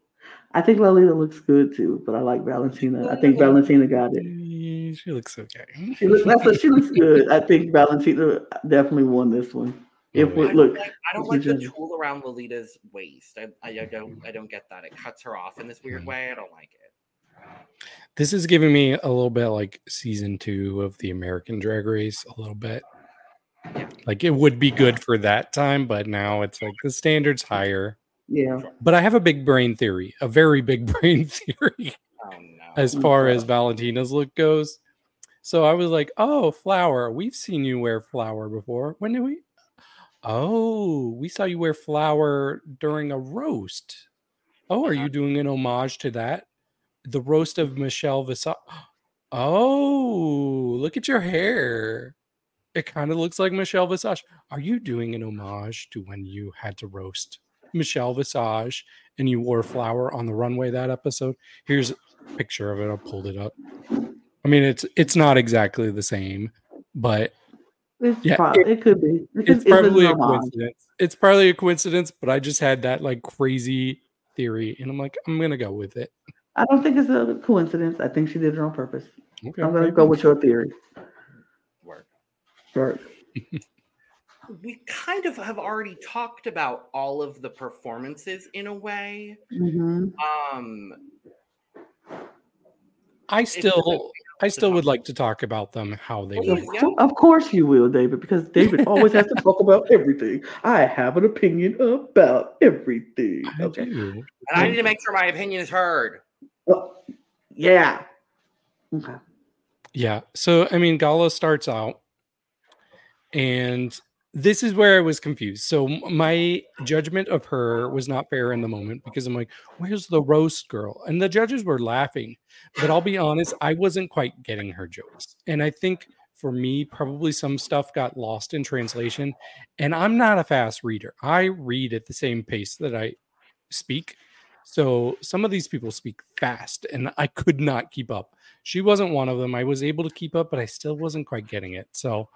I think Lolita looks good too, but I like Valentina. I think Valentina got it. She looks okay. She looks, that's what she looks good. I think Valentina definitely won this one. If Oh, we yeah. I look, don't like, I don't like the judge- tool around Lolita's waist. I, I, I don't I don't get that. It cuts her off in this weird Mm. way. I don't like it. This is giving me a little bit like season two of the American Drag Race, a little bit. Like it would be good for that time, but now it's like the standard's higher. yeah. But I have a big brain theory, a very big [LAUGHS] brain theory Oh no. as mm. far Okay. as Valentina's look goes. So I was like, oh, flower. We've seen you wear flower before. When did we? Oh, we saw you wear flower during a roast. Oh, are you doing an homage to that? The roast of Michelle Visage. [GASPS] Oh, look at your hair. It kind of looks like Michelle Visage. Are you doing an homage to when you had to roast Michelle Visage and you wore flower on the runway that episode? Here's a picture of it. I pulled it up. I mean, it's it's not exactly the same, but It's Yeah, prob- it, could be. It it's probably a coincidence. It's probably a coincidence, but I just had that like crazy theory, and I'm like, I'm gonna go with it. I don't think it's a coincidence. I think she did it on purpose. Okay, I'm going to maybe. go with your theory. Work. Right. We kind of have already talked about all of the performances in a way. hmm Um, I still, I still would like to talk about them how they Oh, yeah. Of course you will, David, because David [LAUGHS] always has to talk about everything. I have an opinion about everything. I Okay. do. and I need to make sure my opinion is heard. Well, yeah. Okay. Yeah. So I mean, Gala starts out, and this is where I was confused. So my judgment of her was not fair in the moment because I'm like, "Where's the roast girl?" And the judges were laughing, but I'll be honest, I wasn't quite getting her jokes, and I think for me, probably some stuff got lost in translation. And I'm not a fast reader. I read at the same pace that I speak. So some of these people speak fast, and I could not keep up. She wasn't one of them. I was able to keep up, but I still wasn't quite getting it. So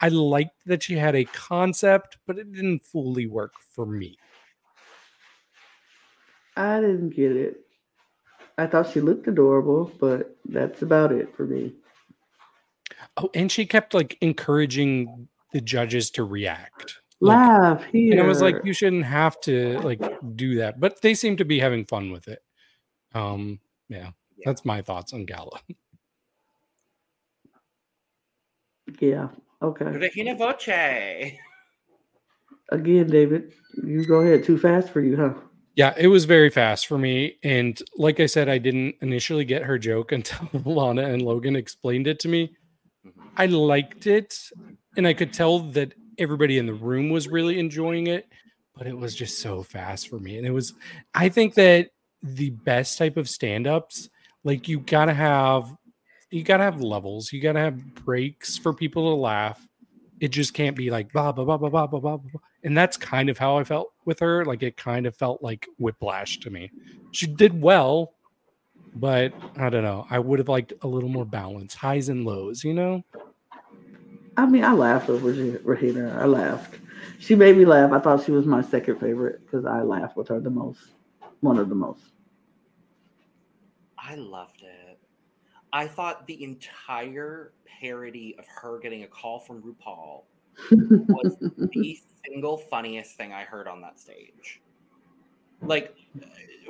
I liked that she had a concept, but it didn't fully work for me. I didn't get it. I thought she looked adorable, but that's about it for me. Oh, and she kept like encouraging the judges to react. Like, Laugh here. and I was like, you shouldn't have to like do that, but they seem to be having fun with it. Um, yeah. Yeah. That's my thoughts on Gala. [LAUGHS] Yeah. Okay. Regina Voce. Again, David, you go ahead. Too fast for you, huh? Yeah, it was very fast for me. And like I said, I didn't initially get her joke [LAUGHS] until Lana and Logan explained it to me. Mhm. I liked it, and I could tell that everybody in the room was really enjoying it, but it was just so fast for me. And it was, I think that the best type of stand ups, like you gotta have, you gotta have levels, you gotta have breaks for people to laugh. It just can't be like blah, blah, blah, blah, blah, blah, blah, blah. And that's kind of how I felt with her. Like it kind of felt like whiplash to me. She did well, but I don't know. I would have liked a little more balance, highs and lows, you know? I mean, I laughed with Regi- Regina. I laughed. She made me laugh. I thought she was my second favorite because I laughed with her the most. One of the most. I loved it. I thought the entire parody of her getting a call from RuPaul was [LAUGHS] the single funniest thing I heard on that stage. Like,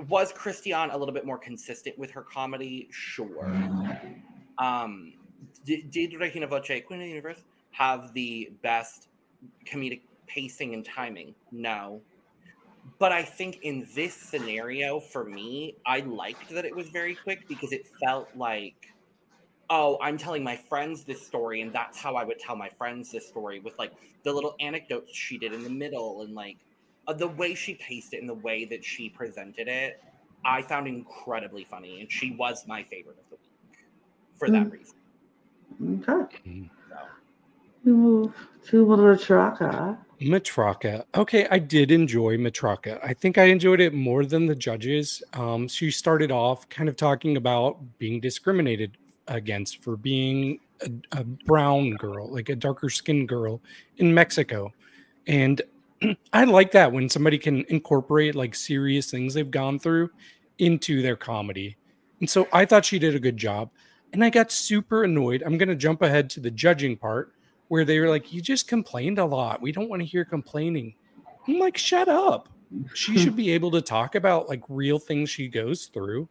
was Cristian a little bit more consistent with her comedy? Sure. Um, did, Regina Voce, Queen of the Universe, have the best comedic pacing and timing? No. But I think in this scenario, for me, I liked that it was very quick because it felt like, oh, I'm telling my friends this story, and that's how I would tell my friends this story with like the little anecdotes she did in the middle and like uh, the way she paced it and the way that she presented it. I found incredibly funny, and she was my favorite of the week for that Mm. reason. Okay. We move to Matraca. Matraka. Okay, I did enjoy Matraka. I think I enjoyed it more than the judges. Um, she started off kind of talking about being discriminated against for being a, a brown girl, like a darker skinned girl in Mexico. And [CLEARS THROAT] I like that when somebody can incorporate like serious things they've gone through into their comedy. And so I thought she did a good job. And I got super annoyed. I'm going to jump ahead to the judging part where they were like, You just complained a lot. We don't want to hear complaining. I'm like, Shut up. She should be able to talk about like real things she goes through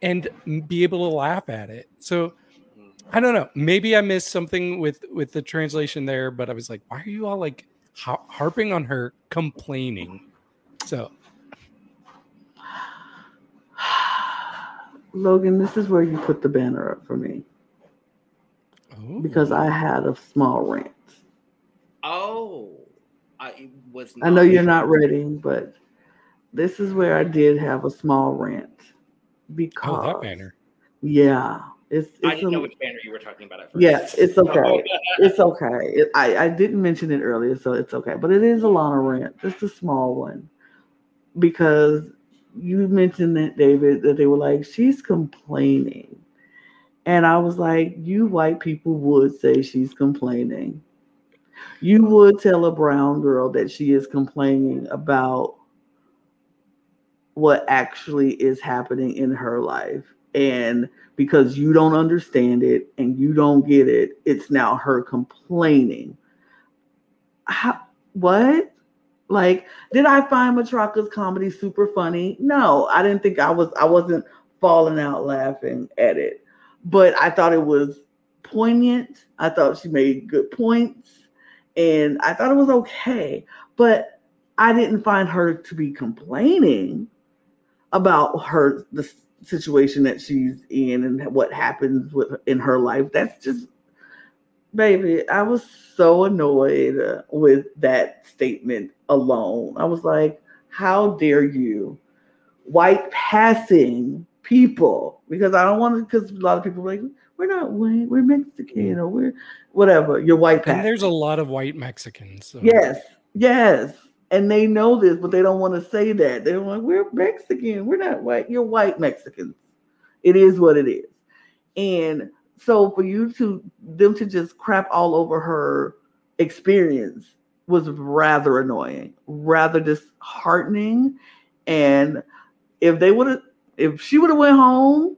and be able to laugh at it. So I don't know. Maybe I missed something with with the translation there, but I was like, why are you all like ha- harping on her complaining? So Logan, this is where you put the banner up for me oh, because I had a small rant. Oh, I was. I know you're not ready, but this is where I did have a small rant because oh that banner. Yeah, it's, it's I didn't a- know which banner you were talking about at first. Yeah, it's oh. okay. It's okay. It, I, I didn't mention it earlier, so it's okay. But it is a Lana rant, just a small one. Because you mentioned that, David, that they were like, she's complaining. And I was like, you white people would say she's complaining. You would tell a brown girl that she is complaining about what actually is happening in her life. And because you don't understand it and you don't get it, it's now her complaining. How, what? Like, did I find Matraka's comedy super funny? No, I didn't think I was, I wasn't falling out laughing at it. But I thought it was poignant. I thought she made good points. And I thought it was okay. But I didn't find her to be complaining about her the situation that she's in and what happens with in her life. That's just baby, I was so annoyed with that statement alone. I was like, how dare you white passing people because I don't want to because a lot of people are like we're not white, we're Mexican or we're whatever. You're white passing. And there's a lot of white Mexicans. So. Yes, yes. And they know this, but they don't want to say that. They're like, we're Mexican. We're not white. You're white Mexicans. It is what it is. And so for you to them to just crap all over her experience was rather annoying, rather disheartening. And if they would have if she would have went home,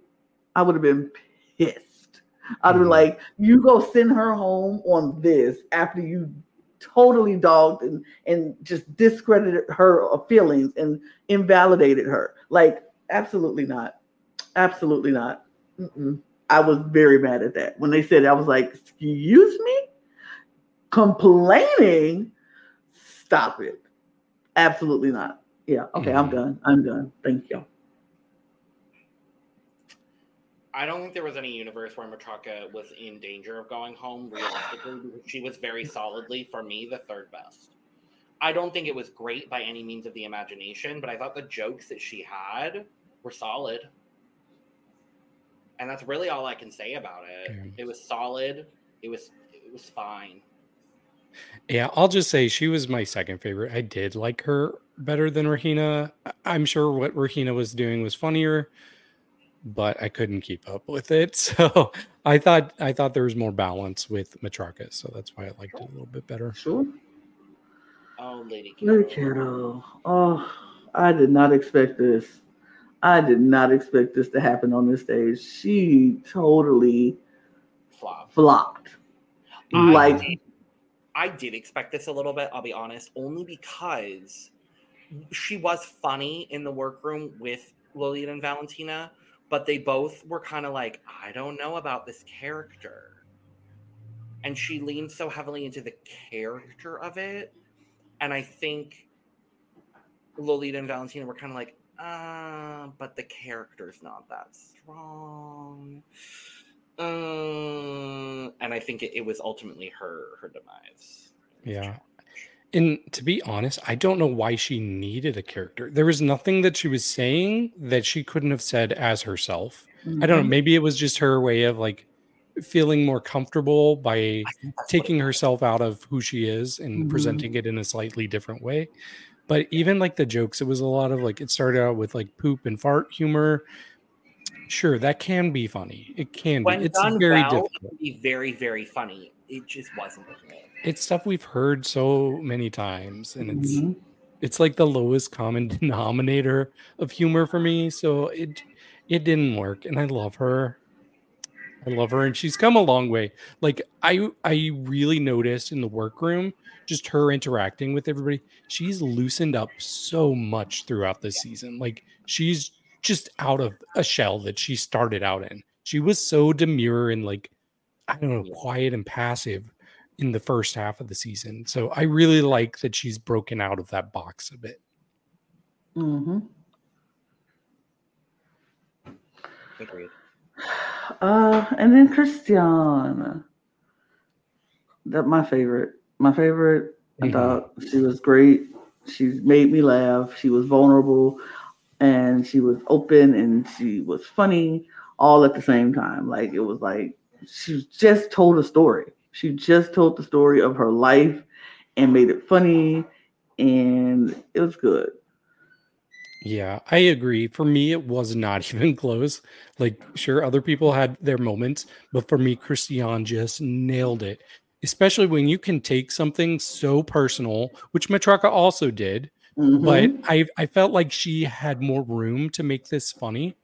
I would have been pissed. I'd have been Mhm. like, you go send her home on this after you totally dogged and, and just discredited her feelings and invalidated her. Like, absolutely not. Absolutely not. mm-mm. I was very mad at that when they said. It, I was like, "Excuse me, complaining? Stop it! Absolutely not." Yeah. Okay, I'm Mhm. done. I'm done. Thank you. I don't think there was any universe where Matraka was in danger of going home realistically because she was very solidly, for me, the third best. I don't think it was great by any means of the imagination, but I thought the jokes that she had were solid. And that's really all I can say about it. Yeah. It was solid. It was it was fine. Yeah, I'll just say she was my second favorite. I did like her better than Regina. I- I'm sure what Regina was doing was funnier, but I couldn't keep up with it. [LAUGHS] So I thought I thought there was more balance with Matraka, so that's why I liked it a little bit better. Sure. Oh, Lady Look Kero. at Oh, I did not expect this. I did not expect this to happen on this stage. She totally Flop. flopped. I Like did, I did expect this a little bit, I'll be honest, only because she was funny in the workroom with Lillian and Valentina, but they both were kind of like, I don't know about this character. And she leaned so heavily into the character of it. And I think Lolita and Valentina were kind of like, uh, but the character's not that strong. Uh, and I think it, it was ultimately her her demise. Yeah. And to be honest, I don't know why she needed a character. There was nothing that she was saying that she couldn't have said as herself. I don't know. Mhm. Maybe it was just her way of like feeling more comfortable by I think that's what it taking herself out of who she is and Mhm. presenting it in a slightly different way. But even like the jokes, it was a lot of like it started out with like poop and fart humor. Sure, that can be funny. It can When be. It's very well, difficult. it can be very very funny. It just wasn't. It's stuff we've heard so many times, and it's Mhm. it's like the lowest common [LAUGHS] denominator of humor for me. So it it didn't work, and I love her. I love her, and she's come a long way. Like I I really noticed in the workroom, just her interacting with everybody. She's loosened up so much throughout this season. Like she's just out of a shell that she started out in. She was so demure and like I don't know, quiet and passive in the first half of the season. So I really like that she's broken out of that box a bit. Mhm. Agreed. Uh, and then Cristian. That my favorite. My favorite. I Mhm. thought she was great. She made me laugh. She was vulnerable, and she was open, and she was funny, all at the same time. Like it was like she just told a story. She just told the story of her life, and made it funny, and it was good. Yeah, I agree. For me, it was not [LAUGHS] even close. Like, sure, other people had their moments, but for me, Cristian just nailed it. Especially when you can take something so personal, which Matraka also did, Mhm. but I I felt like she had more room to make this funny,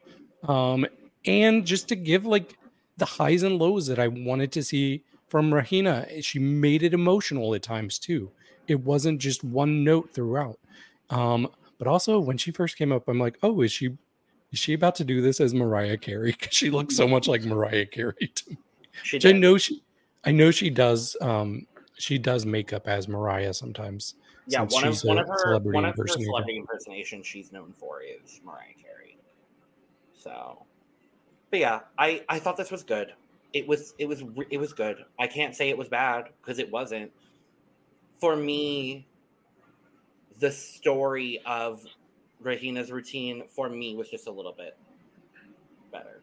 um, and just to give like the highs and lows that I wanted to see from Regina. She made it emotional at times too. It wasn't just one note throughout. Um, but also when she first came up, I'm like, oh, is she is she about to do this as Mariah Carey? [LAUGHS] Because she looks so much like Mariah Carey to me. She Which I know she I know she does um she does makeup as Mariah sometimes. yeah, one of one of her celebrity one of her celebrity impersonations she's known for is Mariah Carey. So, but yeah, I I thought this was good. It was it was it was good. I can't say it was bad because it wasn't. For me, the story of Regina's routine for me was just a little bit better,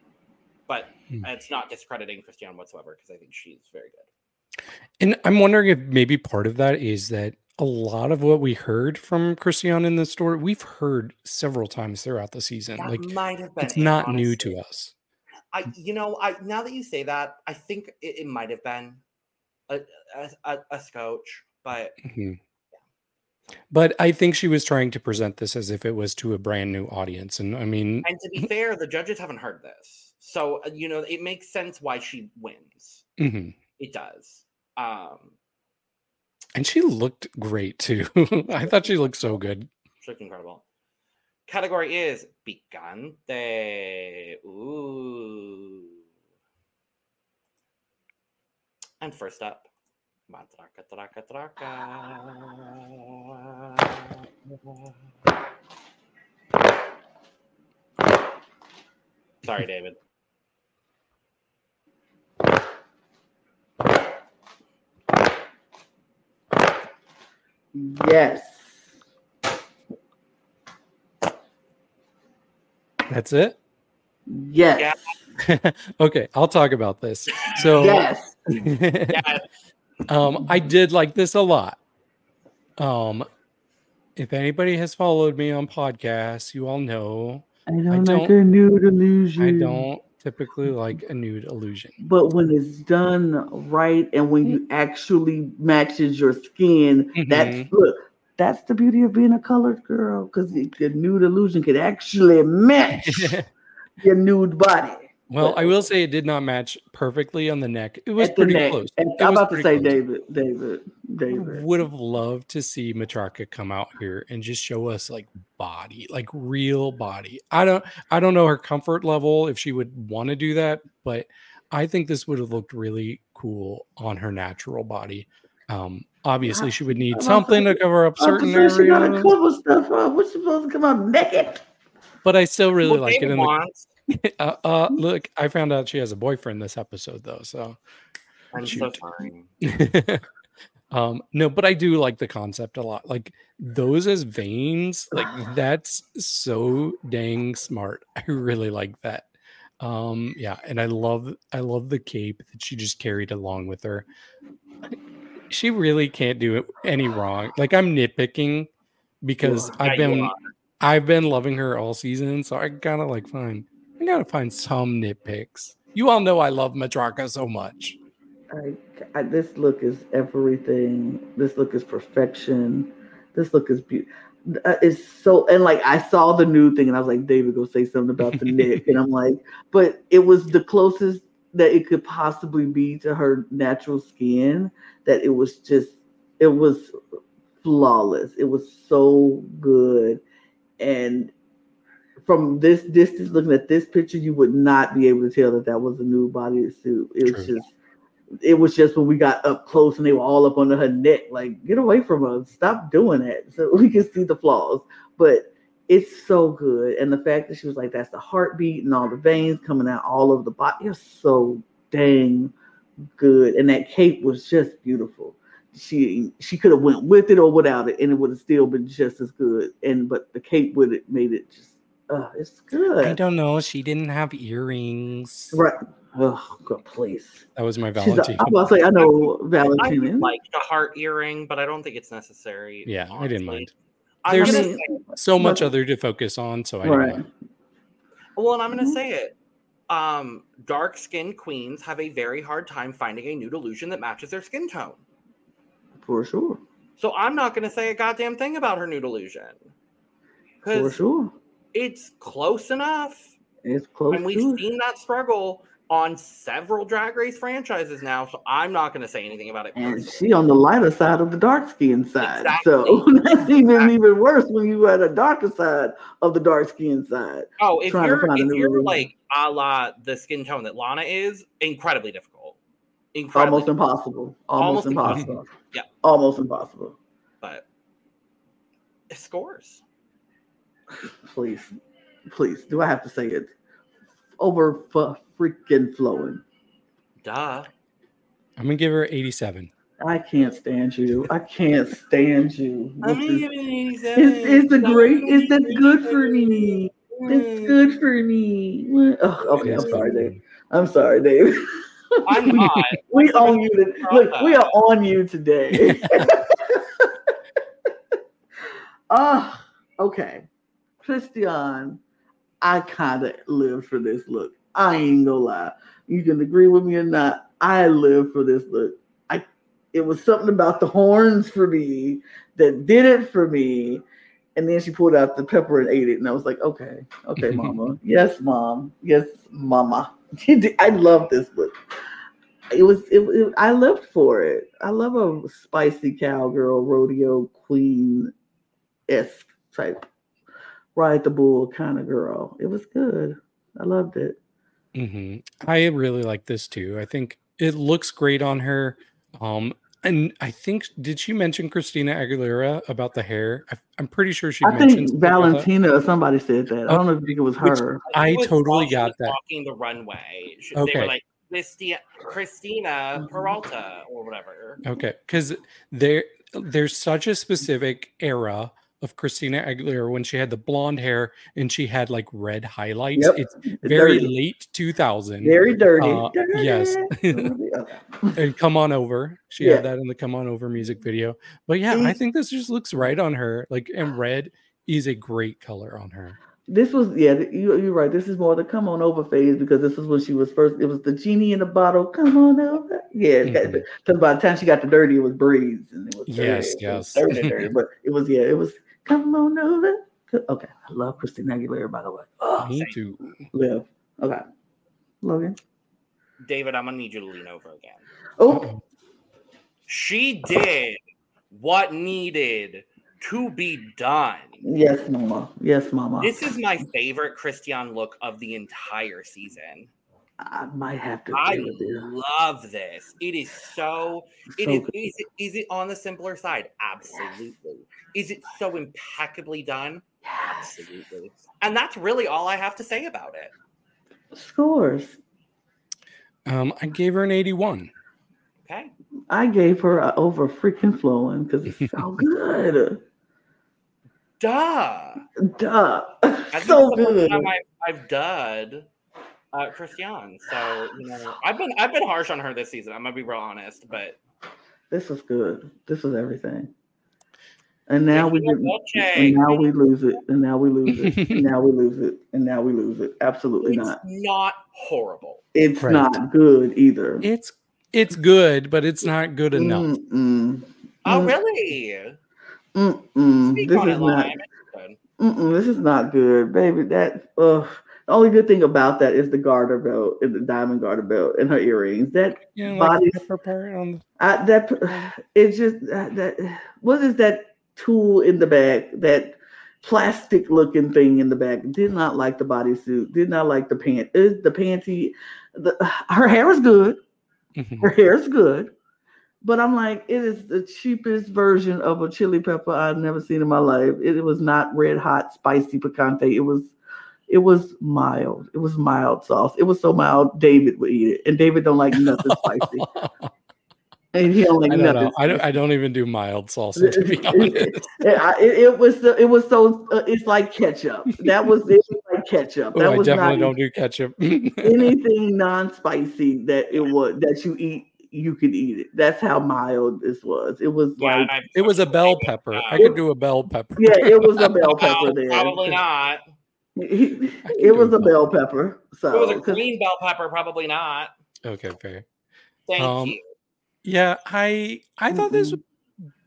but Hmm. it's not discrediting Cristian whatsoever because I think she's very good. And I'm wondering if maybe part of that is that a lot of what we heard from Cristian in the story, we've heard several times throughout the season. That Like might have been it's it, not new to us. I, you know, I now that you say that, I think it, it might have been a, a, a, a scotch, but Mhm. But I think she was trying to present this as if it was to a brand new audience. And I mean, and to be [LAUGHS] fair, the judges haven't heard this, so uh, you know it makes sense why she wins. mhm. It does. Um, and she looked great too. [LAUGHS] I thought she looked so good. she looked incredible. category is picante. Ooh. And first up, matraca, traca, traca. Sorry, David. Yes. That's it. Yes. [LAUGHS] okay, I'll talk about this. So Yes. [LAUGHS] Yeah, um I did like this a lot. Um if anybody has followed me on podcasts, you all know I don't, don't- like a nude illusion. I don't typically like a nude illusion. But when it's done right and when you actually matches your skin, that's Mhm. look. That's the beauty of being a colored girl, because the nude illusion can actually match [LAUGHS] your nude body. Well, I will say it did not match perfectly on the neck. It was pretty neck. close. And I'm about to say, close. David, David, David. would have loved to see Matraka come out here and just show us like body, like real body. I don't I don't know her comfort level if she would want to do that, but I think this would have looked really cool on her natural body. Um obviously she would need I'm something to cover up I'm certain saying she gotta areas, cover stuff up. What's supposed to come out naked? but I still really Well, like it David in the wants. [LAUGHS] uh, uh look, I found out she has a boyfriend this episode though, so I'm so Shoot. sorry. [LAUGHS] um no but i do like the concept a lot like those as veins like [SIGHS] that's so dang smart i really like that um yeah and i love i love the cape that she just carried along with her she really can't do it any wrong like i'm nitpicking because Yeah, i've been i've been loving her all season so i gotta like find i gotta find some nitpicks you all know i love matraka so much I, I, this look is everything. This look is perfection. This look is beautiful. Uh, it's so and like I saw the new thing and I was like, David, go say something about the [LAUGHS] neck, and I'm like, but it was the closest that it could possibly be to her natural skin. That it was just, it was flawless. It was so good, and from this distance, looking at this picture, you would not be able to tell that that was a new bodysuit. It was True. just it was just when we got up close and they were all up under her neck, like, get away from us, stop doing that. So [LAUGHS] we can see the flaws. But it's so good. And the fact that she was like, that's the heartbeat and all the veins coming out all over the body. It was so dang good. And that cape was just beautiful. She she could have went with it or without it, and it would have still been just as good. And but the cape with it made it just uh it's good. I don't know. She didn't have earrings. Right. Oh God, please. That was my Valentine. I'm about to say I know Valentine. would is. like the heart earring, but I don't think it's necessary. Yeah, I didn't mind. There's gonna I mean, So much But- other to focus on, so I didn't right. mind. well, and I'm going to Mhm. say it. Um, dark skinned queens have a very hard time finding a nude illusion that matches their skin tone. For sure. So I'm not going to say a goddamn thing about her nude illusion For sure. It's close enough, It's close and we've it. seen that struggle on several Drag Race franchises now. So I'm not going to say anything about it. And personally. she on the lighter side of the dark skin side. So Exactly. [LAUGHS] that's even even worse when you at a darker side of the dark skin side. Oh, if you're if you're like a la the skin tone that Lana is, incredibly difficult. Incredibly, Almost impossible. Almost, Almost impossible. impossible. Yeah. Almost impossible. but it scores. Please. Please. Do I have to say it? Over for freaking flowing. Duh. I'm gonna give her 87. I can't stand you. I can't stand you. I'm This is- gonna give an 87. It's, it's a great, it's that's good for me. Mm. It's good for me. Oh, okay, I'm sorry, Dave. I'm sorry, Dave. I'm [LAUGHS] not. we own you. To, look, we are on you today. [LAUGHS] [LAUGHS] Ah, okay. Cristian, I kind of lived for this look. I ain't gonna lie. You can agree with me or not. I lived for this look. I it was something about the horns for me that did it for me. And then she pulled out the pepper and ate it, and I was like, okay, okay, mama. [LAUGHS] yes, mom. Yes, mama. [LAUGHS] I love this look. It was it, it I lived for it. I love a spicy cowgirl rodeo queen esque type ride the bull kind of girl. It was good. I loved it. hmm I really like this too. I think it looks great on her. Um, and I think did she mention Christina Aguilera about the hair? I, I'm pretty sure she I mentioned think something about that. Valentina or somebody said that. I don't know if it was her. I was totally got was that. Walking the runway. She- They Okay. were like Christi- Christina Mhm. Peralta or whatever. Okay, because there there's such a specific era of Christina Aguilera when she had the blonde hair and she had like red highlights. Yep. It's very Dirty. late 2000. Very dirty. Uh, yes. [LAUGHS] [LAUGHS] And come on over. She Yeah. had that in the come on over music video. But yeah, I think this just looks right on her. Like and [SIGHS] red is a great color on her. This was yeah, you you're right. This is more the come on over phase because this is when she was first. It was the genie in the bottle. Come on over. Yeah, Mhm. because by the time she got the dirty, it was braids and it was dirty. Yes, yes. dirty, dirty. [LAUGHS] But it was yeah, it was come on over. Okay, I love Christina Aguilera by the way. Oh, Me too. live. Okay, Logan. David, I'm gonna need you to lean over again. Oh, She did what needed to be done. yes, mama. Yes, mama. This is my favorite Cristian look of the entire season. I might have to. I agree with you. love this. It is so. It So is. Is it, is it on the simpler side? Absolutely. Is it so impeccably done? Yes. Absolutely. And that's really all I have to say about it. Scores. Um, I gave her an 81. Okay. I gave her a over freaking flowing because it's so [LAUGHS] good. Duh. Duh. [LAUGHS] I think so it's the first good. time I, I've dud uh, Cristian. So you know, I've been I've been harsh on her this season. I'm gonna be real honest, but This was good. This was everything. And now we get, and now we lose it. And now we lose it. and now we lose it. And now we lose it. Absolutely it's not. not horrible. It's Right. not good either. It's it's good, but it's not good enough. Mm-mm. Oh Mm, really? Mm-mm. This is not. Mm-mm, this is not good, baby. That ugh. The only good thing about that is the garter belt and the diamond garter belt and her earrings. That Yeah, like Bodies- the upper part on the- I, that [SIGHS] it's just that, that what is that tool in the back? That plastic looking thing in the back. Did not like the bodysuit. Did not like the pant. Is the panty? The [SIGHS] her hair is good. Mhm. Her hair is good. But I'm like, it is the cheapest version of a chili pepper I've never seen in my life. It, was not red hot, spicy picante. It was, it was mild. It was mild sauce. It was so mild David would eat it, and David don't like nothing [LAUGHS] spicy, and he don't like I don't nothing. know. I don't. I don't even do mild salsa to be [LAUGHS] honest. It, it, it was it was so uh, it's like ketchup. That was it was like ketchup. Oh, That I was definitely not don't do ketchup. anything non-spicy that it was that you eat. You could eat it. That's how mild this was. It was Yeah, like I've- it was a bell pepper. I could do a bell pepper. yeah, it was a bell [LAUGHS] pepper there. Probably not. [LAUGHS] It, it was a bell pepper. If it was a green bell pepper, probably not. Okay, fair. Thank Um, you. Yeah, I I thought this was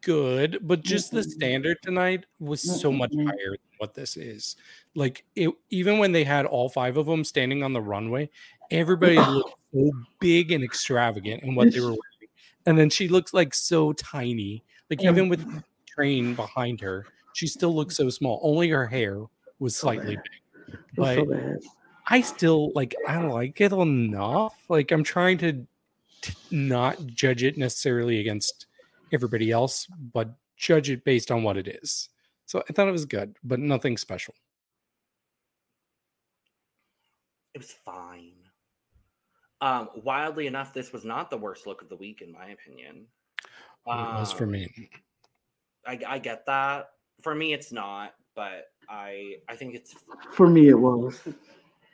good, but just the Mm-mm. standard tonight was so much higher than what this is. Like it, even when they had all five of them standing on the runway, everybody [CLEARS THROAT] looked so big and extravagant in what they were wearing, and then she looks like so tiny. Like even with the train behind her, she still looks so small. Only her hair was slightly bad. big, it was so but. I still like I like it enough. Like I'm trying to t- not judge it necessarily against everybody else, but judge it based on what it is. So I thought it was good, but nothing special. It was fine. Um, wildly enough, this was not the worst look of the week, in my opinion. it was for Um, me. I, I get that. For me, it's not, but I I think it's For me, it was.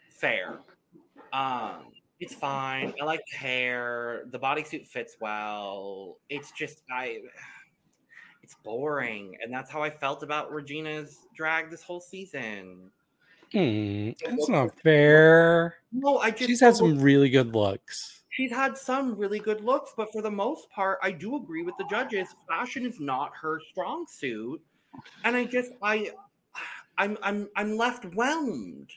fair. Um, it's fine. I like the hair. The bodysuit fits well. It's just I. It's boring, and that's how I felt about Regina's drag this whole season. Hmm, that's not fair. No, I just She's had some really good looks. she's had some really good looks, but for the most part, I do agree with the judges. Fashion is not her strong suit, and I just I I'm I'm I'm left whelmed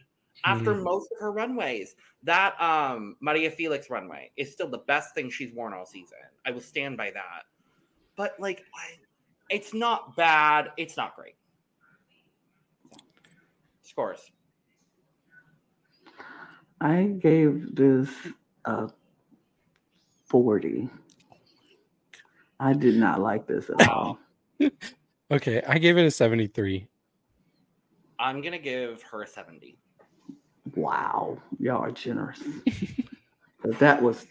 after Mhm. most of her runways. That um Maria Felix runway is still the best thing she's worn all season. I will stand by that. But like I, it's not bad, it's not great. Scores. I gave this a 40. I did not like this at all. [LAUGHS] Okay, I gave it a 73. I'm gonna give her a 70. Wow. Y'all are generous. [LAUGHS] but that was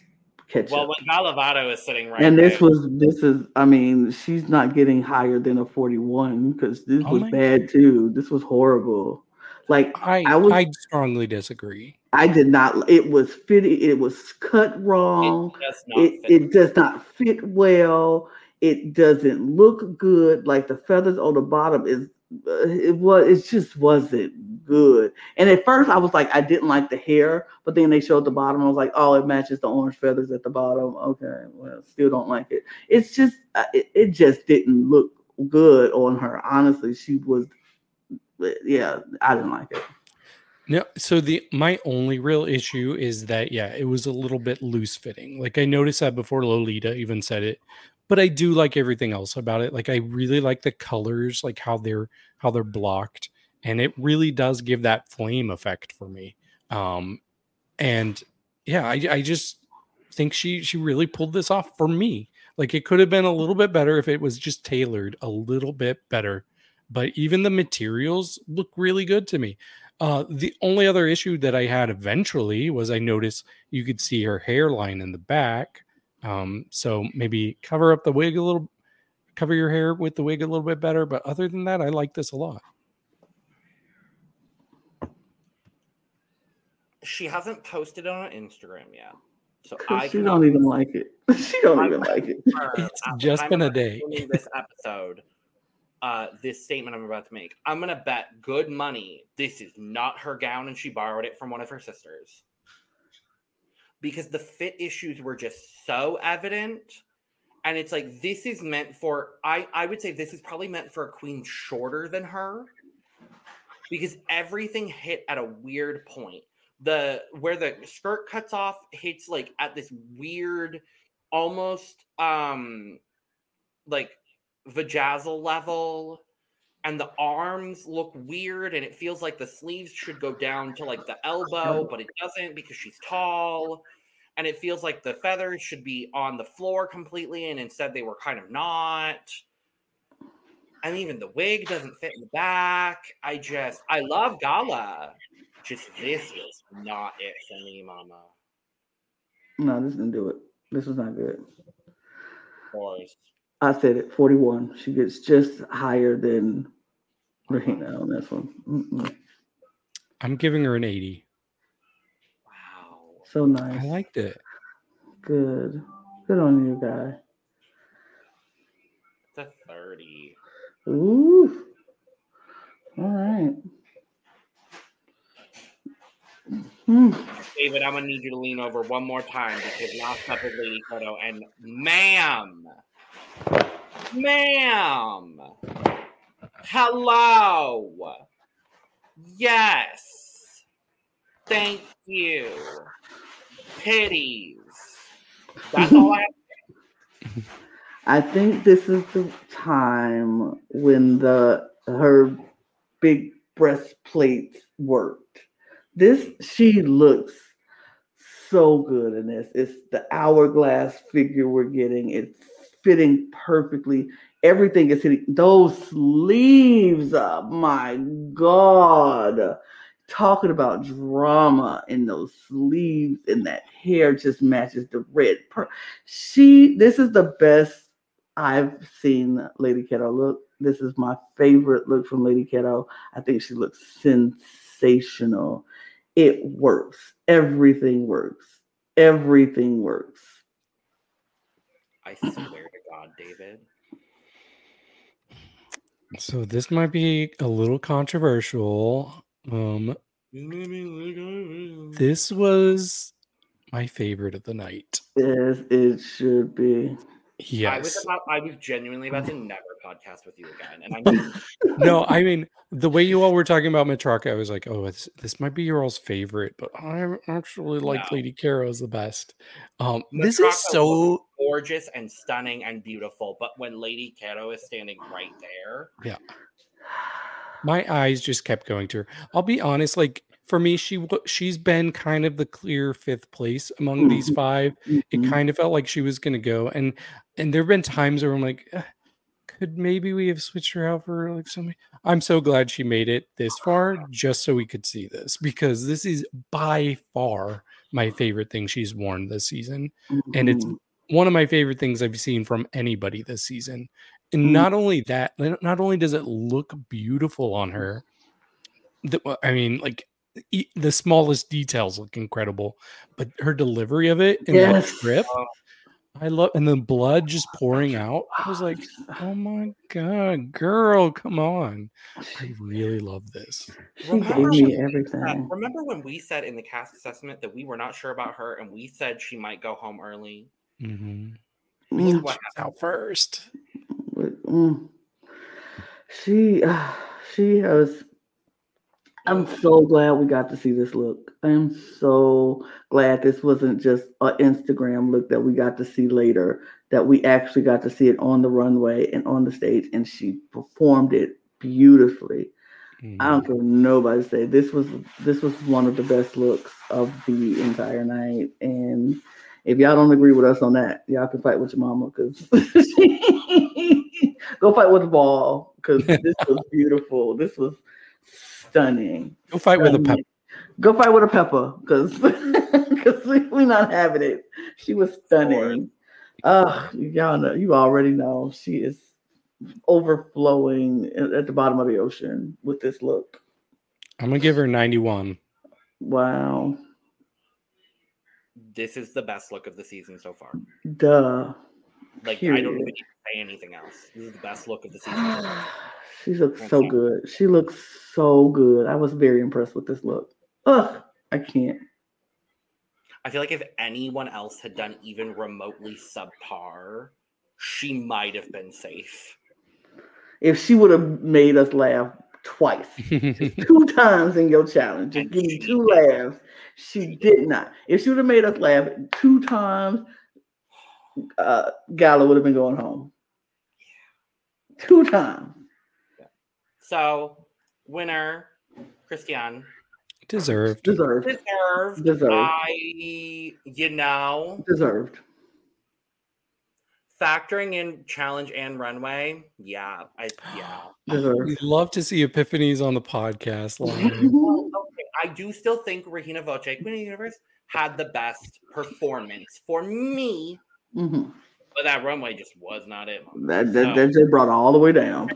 ketchup. Well, when Gala Varo is sitting right and this was this is I mean, she's not getting higher than a 41 because this Oh was my bad too. This was horrible. Like I I I, strongly disagree. I did not it was fitting, it was cut wrong. it does not it, fit. it does not fit well. It doesn't look good. Like the feathers on the bottom is it was it just wasn't good. And at first I was like I didn't like the hair, but then they showed the bottom. I was like, oh, it matches the orange feathers at the bottom. Okay, well, still don't like it. It's just uh, it, it just didn't look good on her. Honestly, she was yeah, I didn't like it. No, so the my only real issue is that yeah, it was a little bit loose fitting. Like I noticed that before Lolita even said it, but I do like everything else about it. Like I really like the colors, like how they're how they're blocked, and it really does give that flame effect for me. Um, and yeah, I I just think she she really pulled this off for me. Like it could have been a little bit better if it was just tailored a little bit better, but even the materials look really good to me. Uh, the only other issue that I had eventually was I noticed you could see her hairline in the back. Um, so maybe cover up the wig a little, cover your hair with the wig a little bit better. But other than that, I like this a lot. she hasn't posted on Instagram yet. So [LAUGHS] I she don't even like it. [LAUGHS] She don't even like it. It's at the just time been a day. This episode, uh, this statement I'm about to make. I'm gonna bet good money this is not her gown, and she borrowed it from one of her sisters. Because the fit issues were just so evident, and it's like this is meant for. I I would say this is probably meant for a queen shorter than her, because everything hit at a weird point. The where the skirt cuts off hits like at this weird almost um like vajazzle level and the arms look weird and it feels like the sleeves should go down to like the elbow but it doesn't because she's tall and it feels like the feathers should be on the floor completely and instead they were kind of not. And even the wig doesn't fit in the back. I just i love gala. Just this is not it for me mama. No, this didn't do it. This was not good. of course I said it, 41. She gets just higher than Regina on this one. Mm-mm. I'm giving her an 80. wow So nice. I liked it. Good. Good on you, guy. it's a 30 Ooh. All right. Hmm. David, I'm gonna need you to lean over one more time because last up is Lady Kero and ma'am, ma'am, hello, yes, thank you, pities. That's all I have. [LAUGHS] I think this is the time when the her big breastplate worked. This she looks so good in this. It's the hourglass figure we're getting. It's fitting perfectly. Everything is hitting those sleeves. Oh my god. Talking about drama in those sleeves and that hair just matches the red. Per- she this is the best I've seen Lady Kero look. This is my favorite look from Lady Kero. I think she looks sensational. It works. Everything works. Everything works. I swear to God, David. So this might be a little controversial. Um, this was my favorite of the night. Yes, it should be. I was Yes. about, I was genuinely about to never podcast with you again, and I [LAUGHS] mean, no, I mean the way you all were talking about Matraka, I was like, oh, this, this might be your all's favorite, but I actually like No. Lady Kero's the best. Um, this is so gorgeous and stunning and beautiful. But when Lady Kero is standing right there, Yeah. my eyes just kept going to her. I'll be honest, like for me, she she's been kind of the clear fifth place among these Mhm. five. It kind of felt like she was gonna go, and and there have been times where I'm like, "Uh, could maybe we have switched her out for like something? I'm so glad she made it this far just so we could see this because this is by far my favorite thing she's worn this season and it's Mhm. one of my favorite things I've seen from anybody this season. And Mm. not only that, not only does it look beautiful on her, the, I mean, like the smallest details look incredible, but her delivery of it in that Yes. strip, I love, and the blood just pouring out. I was like, [SIGHS] oh my god, girl, come on! I really love this. She Remember gave when me we said- everything. remember when we said in the cast assessment that we were not sure about her and we said she might go home early? hmm Mm. What Out first. Mm. She, [SIGHS] she has. I'm so glad we got to see this look. I'm so glad this wasn't just an Instagram look that we got to see later. That we actually got to see it on the runway and on the stage, and she performed it beautifully. I don't care what mm. nobody say. This was this was one of the best looks of the entire night. And if y'all don't agree with us on that, y'all can fight with your mama because [LAUGHS] go fight with the ball because this was [LAUGHS] beautiful. This was stunning. Go fight with a pepper. Go fight with a pepper because because [LAUGHS] we, we not having it. She was stunning. Uh, y'all know you already know she is overflowing at at the bottom of the ocean with this look. I'm gonna give her 91. Wow. This is the best look of the season so far. Duh. Like I don't Period. even need to say anything else. This is the best look of the season. [SIGHS] so far. she looks so good. She looks so good. I was very impressed with this look. Ugh, I can't. I feel like if anyone else had done even remotely subpar, she might have been safe. If she would have made us laugh twice, [LAUGHS] two times in your challenge, just And give me she two laughs. She did not. If she would have made us laugh two times, uh, Gala would have been going home. Two times. So, winner, Cristian, Deserved. Deserved. deserved. Deserved. I, you know, Deserved. factoring in challenge and runway, yeah, I yeah. [GASPS] Deserved. We'd love to see epiphanies on the podcast. [LAUGHS] Okay, I do still think Regina Voce, Queen of the Universe, had the best performance for me, Mhm. but that runway just was not it. That, that, that just brought all the way down.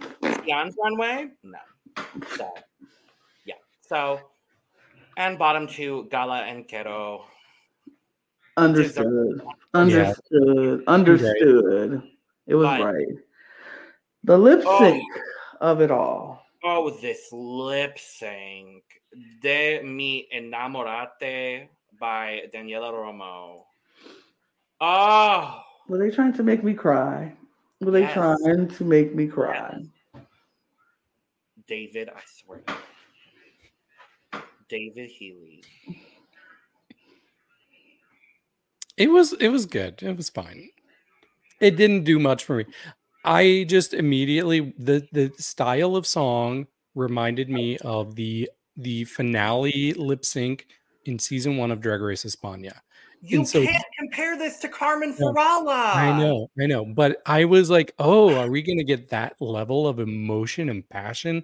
Jan's runway, no. So, yeah. So, and bottom two, Gala and Kero. Understood. Understood. Understood. It was But- right. The lip Oh. sync of it all. Oh, this lip sync. De mi enamorate by Daniela Romo. Oh, Were they trying to make me cry? Were they Yes. trying to make me cry? David, I swear. David Healy. It was it was good. It was fine. It didn't do much for me. I just immediately the the style of song reminded me of the the finale lip sync in season one of Drag Race España. You so- can't compare this to Carmen No, Farala. I know, I know, but I was like, oh, are we gonna get that level of emotion and passion?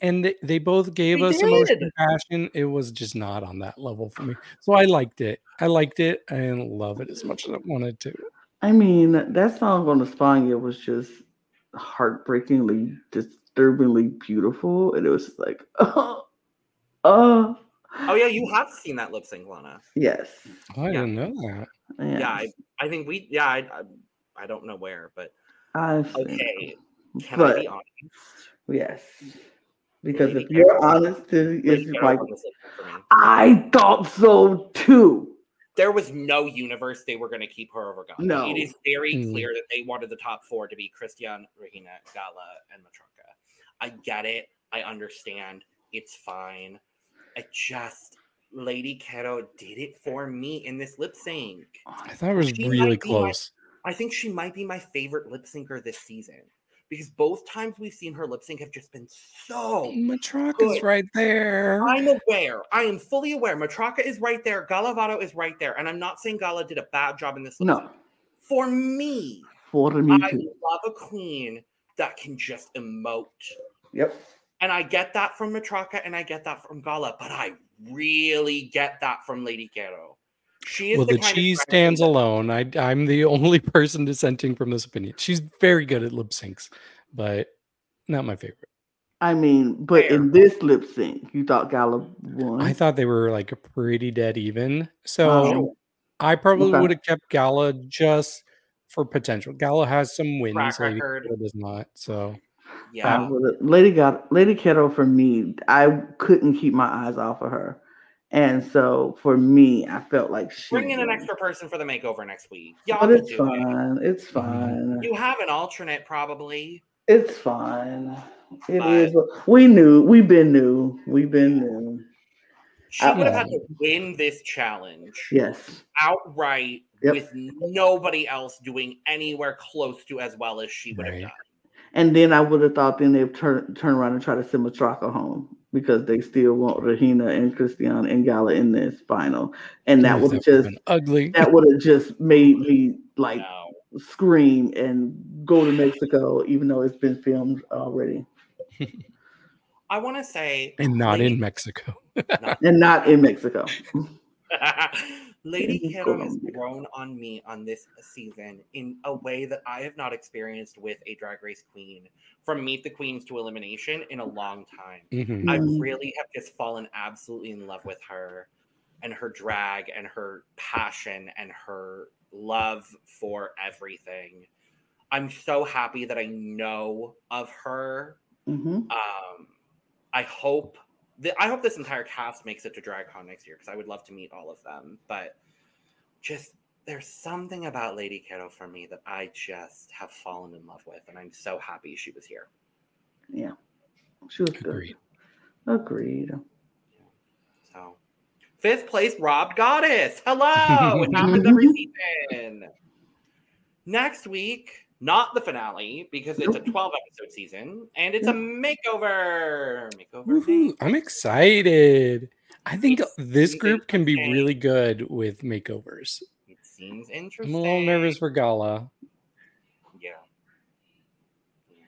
And they, they both gave They us emotion and passion. It was just not on that level for me. So I liked it. I liked it. I didn't love it as much as I wanted to. I mean, that song on Espana was just heartbreakingly, disturbingly beautiful. And it was like, [LAUGHS] oh, oh, Oh yeah, you have seen that lip sync, Lana. yes. Oh, I Yeah. didn't know that. yes. Yeah, I, I think we. Yeah, I, I, I don't know where, but I've seen okay. Can But- I be honest? Yes. Because Lady if you're Gaga- honest, then it's like, won this lip sync for me. I thought so too. There was no universe they were going to keep her over Gala. No. It is very Mm. clear that they wanted the top four to be Cristian, Regina, Gala, and Matraka. I get it. I understand. It's fine. I just Lady Kero did it for me in this lip sync. Oh, I thought it was She really might be my- close. I think she might be my favorite lip syncer this season because both times we've seen her lip sync have just been so. Matraka's good. right there. I'm aware. I am fully aware. Matraka is right there. Gala Varo is right there. And I'm not saying Gala did a bad job in this lip No. For me, for me I too. love a queen that can just emote. Yep. And I get that from Matraka and I get that from Gala, but I really get that from Lady Kero. She is well, the, the cheese stands alone. I, I'm the [LAUGHS] only person dissenting from this opinion. She's very good at lip syncs, but not my favorite. I mean, but Fair. in this lip sync, you thought Gala won. I thought they were like pretty dead even. So Oh, I probably Okay. would have kept Gala just for potential. Gala has some wins. Track Lady record. Gaga does not. So Yeah. I would've- Lady got Lady Kero for me. I couldn't keep my eyes off of her, and so for me, I felt like she. Bring in an extra person for the makeover next week. Y'all But it's do it. fine. It's fine. You have an alternate, probably. It's fine. It But- is. We knew. We've been new. We've been new. She I- would have had to win this challenge Yes. outright Yep. with nobody else doing anywhere close to as well as she would have Right. done. And then I would have thought then they'd turn turn around and try to send Matraka home because they still want Regina and Cristian and Gala in this final, and that Yes, would have just been ugly. that would have just made me like No. scream and go to Mexico, even though it's been filmed already I want to say, and not Lady- in Mexico. [LAUGHS] and not in Mexico. [LAUGHS] Lady In Kero has grown on me on this season in a way that I have not experienced with a Drag Race queen from Meet the Queens to Elimination in a long time. Mhm. I Mhm. really have just fallen absolutely in love with her and her drag and her passion and her love for everything. I'm so happy that I know of her. hmm Um, I hope th- I hope this entire cast makes it to DragCon next year because I would love to meet all of them. But just there's something about Lady Kero for me that I just have fallen in love with, and I'm so happy she was here. Yeah, she was good. Agreed. Agreed. So, fifth place, Rob Goddess. Hello, it happens every season. Next week, not the finale because it's a 12 episode season and it's a makeover. Makeover. Woohoo. I'm excited. I think It's- this group can be really good with makeovers. It seems interesting. I'm a little nervous for Gala. Yeah. Yeah.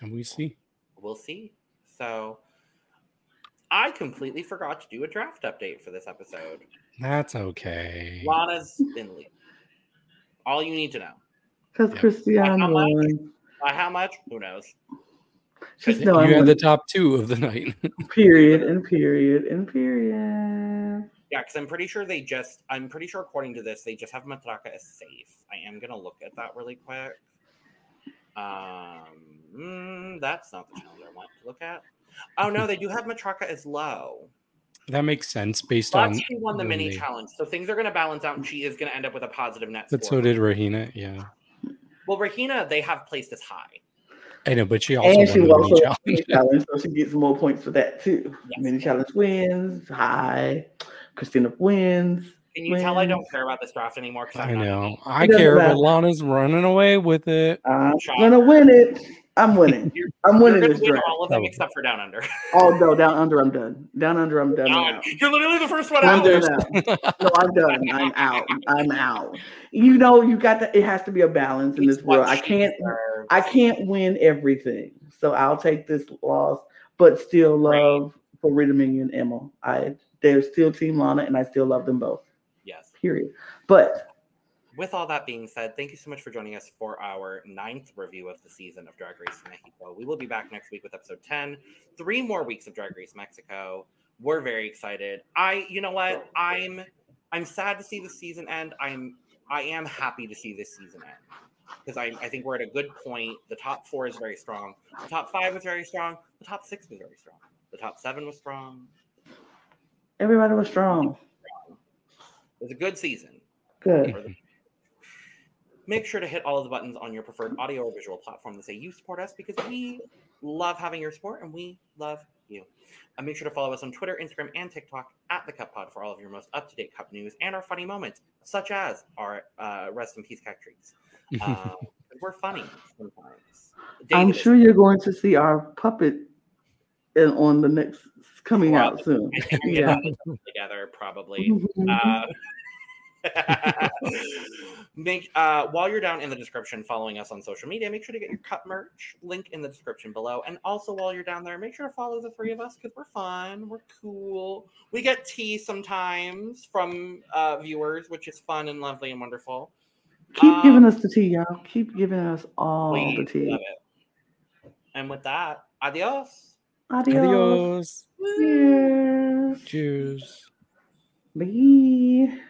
And we see. We'll see. So, I completely forgot to do a draft update for this episode. That's okay. Lana's the lead. All you need to know. Because Yeah. Cristian How much? won. By how much? Who knows? Just You know I'm had the top two of the night. [LAUGHS] period and period and period. Yeah, because I'm pretty sure they just, I'm pretty sure according to this, they just have Matraka as safe. I am going to look at that really quick. Um, mm, that's not the challenge I want to look at. Oh, no, they do have Matraka as low. That makes sense based But on. she won the mini they- challenge. So things are going to balance out and she is going to end up with a positive net But score. so did Regina. Yeah. Well, Regina, they have placed as high. I know, but she also and she won will the also mini the challenge. mini challenge, so she gets more points for that too. Yes. Mini challenge wins. Hi. Christina wins. Can you tell I don't care about this draft anymore? 'cause I'm I know. I care, matter. but Lana's running away with it. I'm Shocker. gonna win it. [LAUGHS] I'm winning. You're- I'm winning this to win draft. all of them except for Down Under. [LAUGHS] Oh no, down under I'm done. Down under I'm done. Down- now. You're literally the first one I'm out. done. No, I'm done. [LAUGHS] I'm out. I'm out. You know, you got to. It has to be a balance in It's this world. I can't. deserves. I can't win everything, so I'll take this loss, but still Right. love for Rita Minion and Emma. I they're still Team Lana, and I still love them both. Yes. Period. But With all that being said, thank you so much for joining us for our ninth review of the season of Drag Race Mexico. We will be back next week with episode 10. Three more weeks of Drag Race Mexico. We're very excited. I, you know what? I'm, I'm sad to see the season end. I'm, I am happy to see this season end because I, I think we're at a good point. The top four is very strong. The top five was very strong. The top six was very strong. The top seven was strong. everybody was strong. It was a good season. Good. Make sure to hit all of the buttons on your preferred audio or visual platform that say you support us because we love having your support and we love you. And make sure to follow us on Twitter, Instagram, and TikTok at the Cup Pod for all of your most up to date cup news and our funny moments, such as our uh, rest in peace cat treats. [LAUGHS] Um, we're funny sometimes. I'm sure you're going to see our puppet in, on the next coming out soon. I think we're [LAUGHS] Yeah. gonna put it together probably. Mhm. [LAUGHS] Uh, [LAUGHS] make uh, while you're down in the description following us on social media, make sure to get your cup merch link in the description below. And also while you're down there, make sure to follow the three of us because we're fun, we're cool. We get tea sometimes from uh, viewers, which is fun and lovely and wonderful. Keep Um, giving us the tea, y'all. Keep giving us all the tea. love it. And with that, adios. Adios. Adios. Cheers. Cheers. Bye.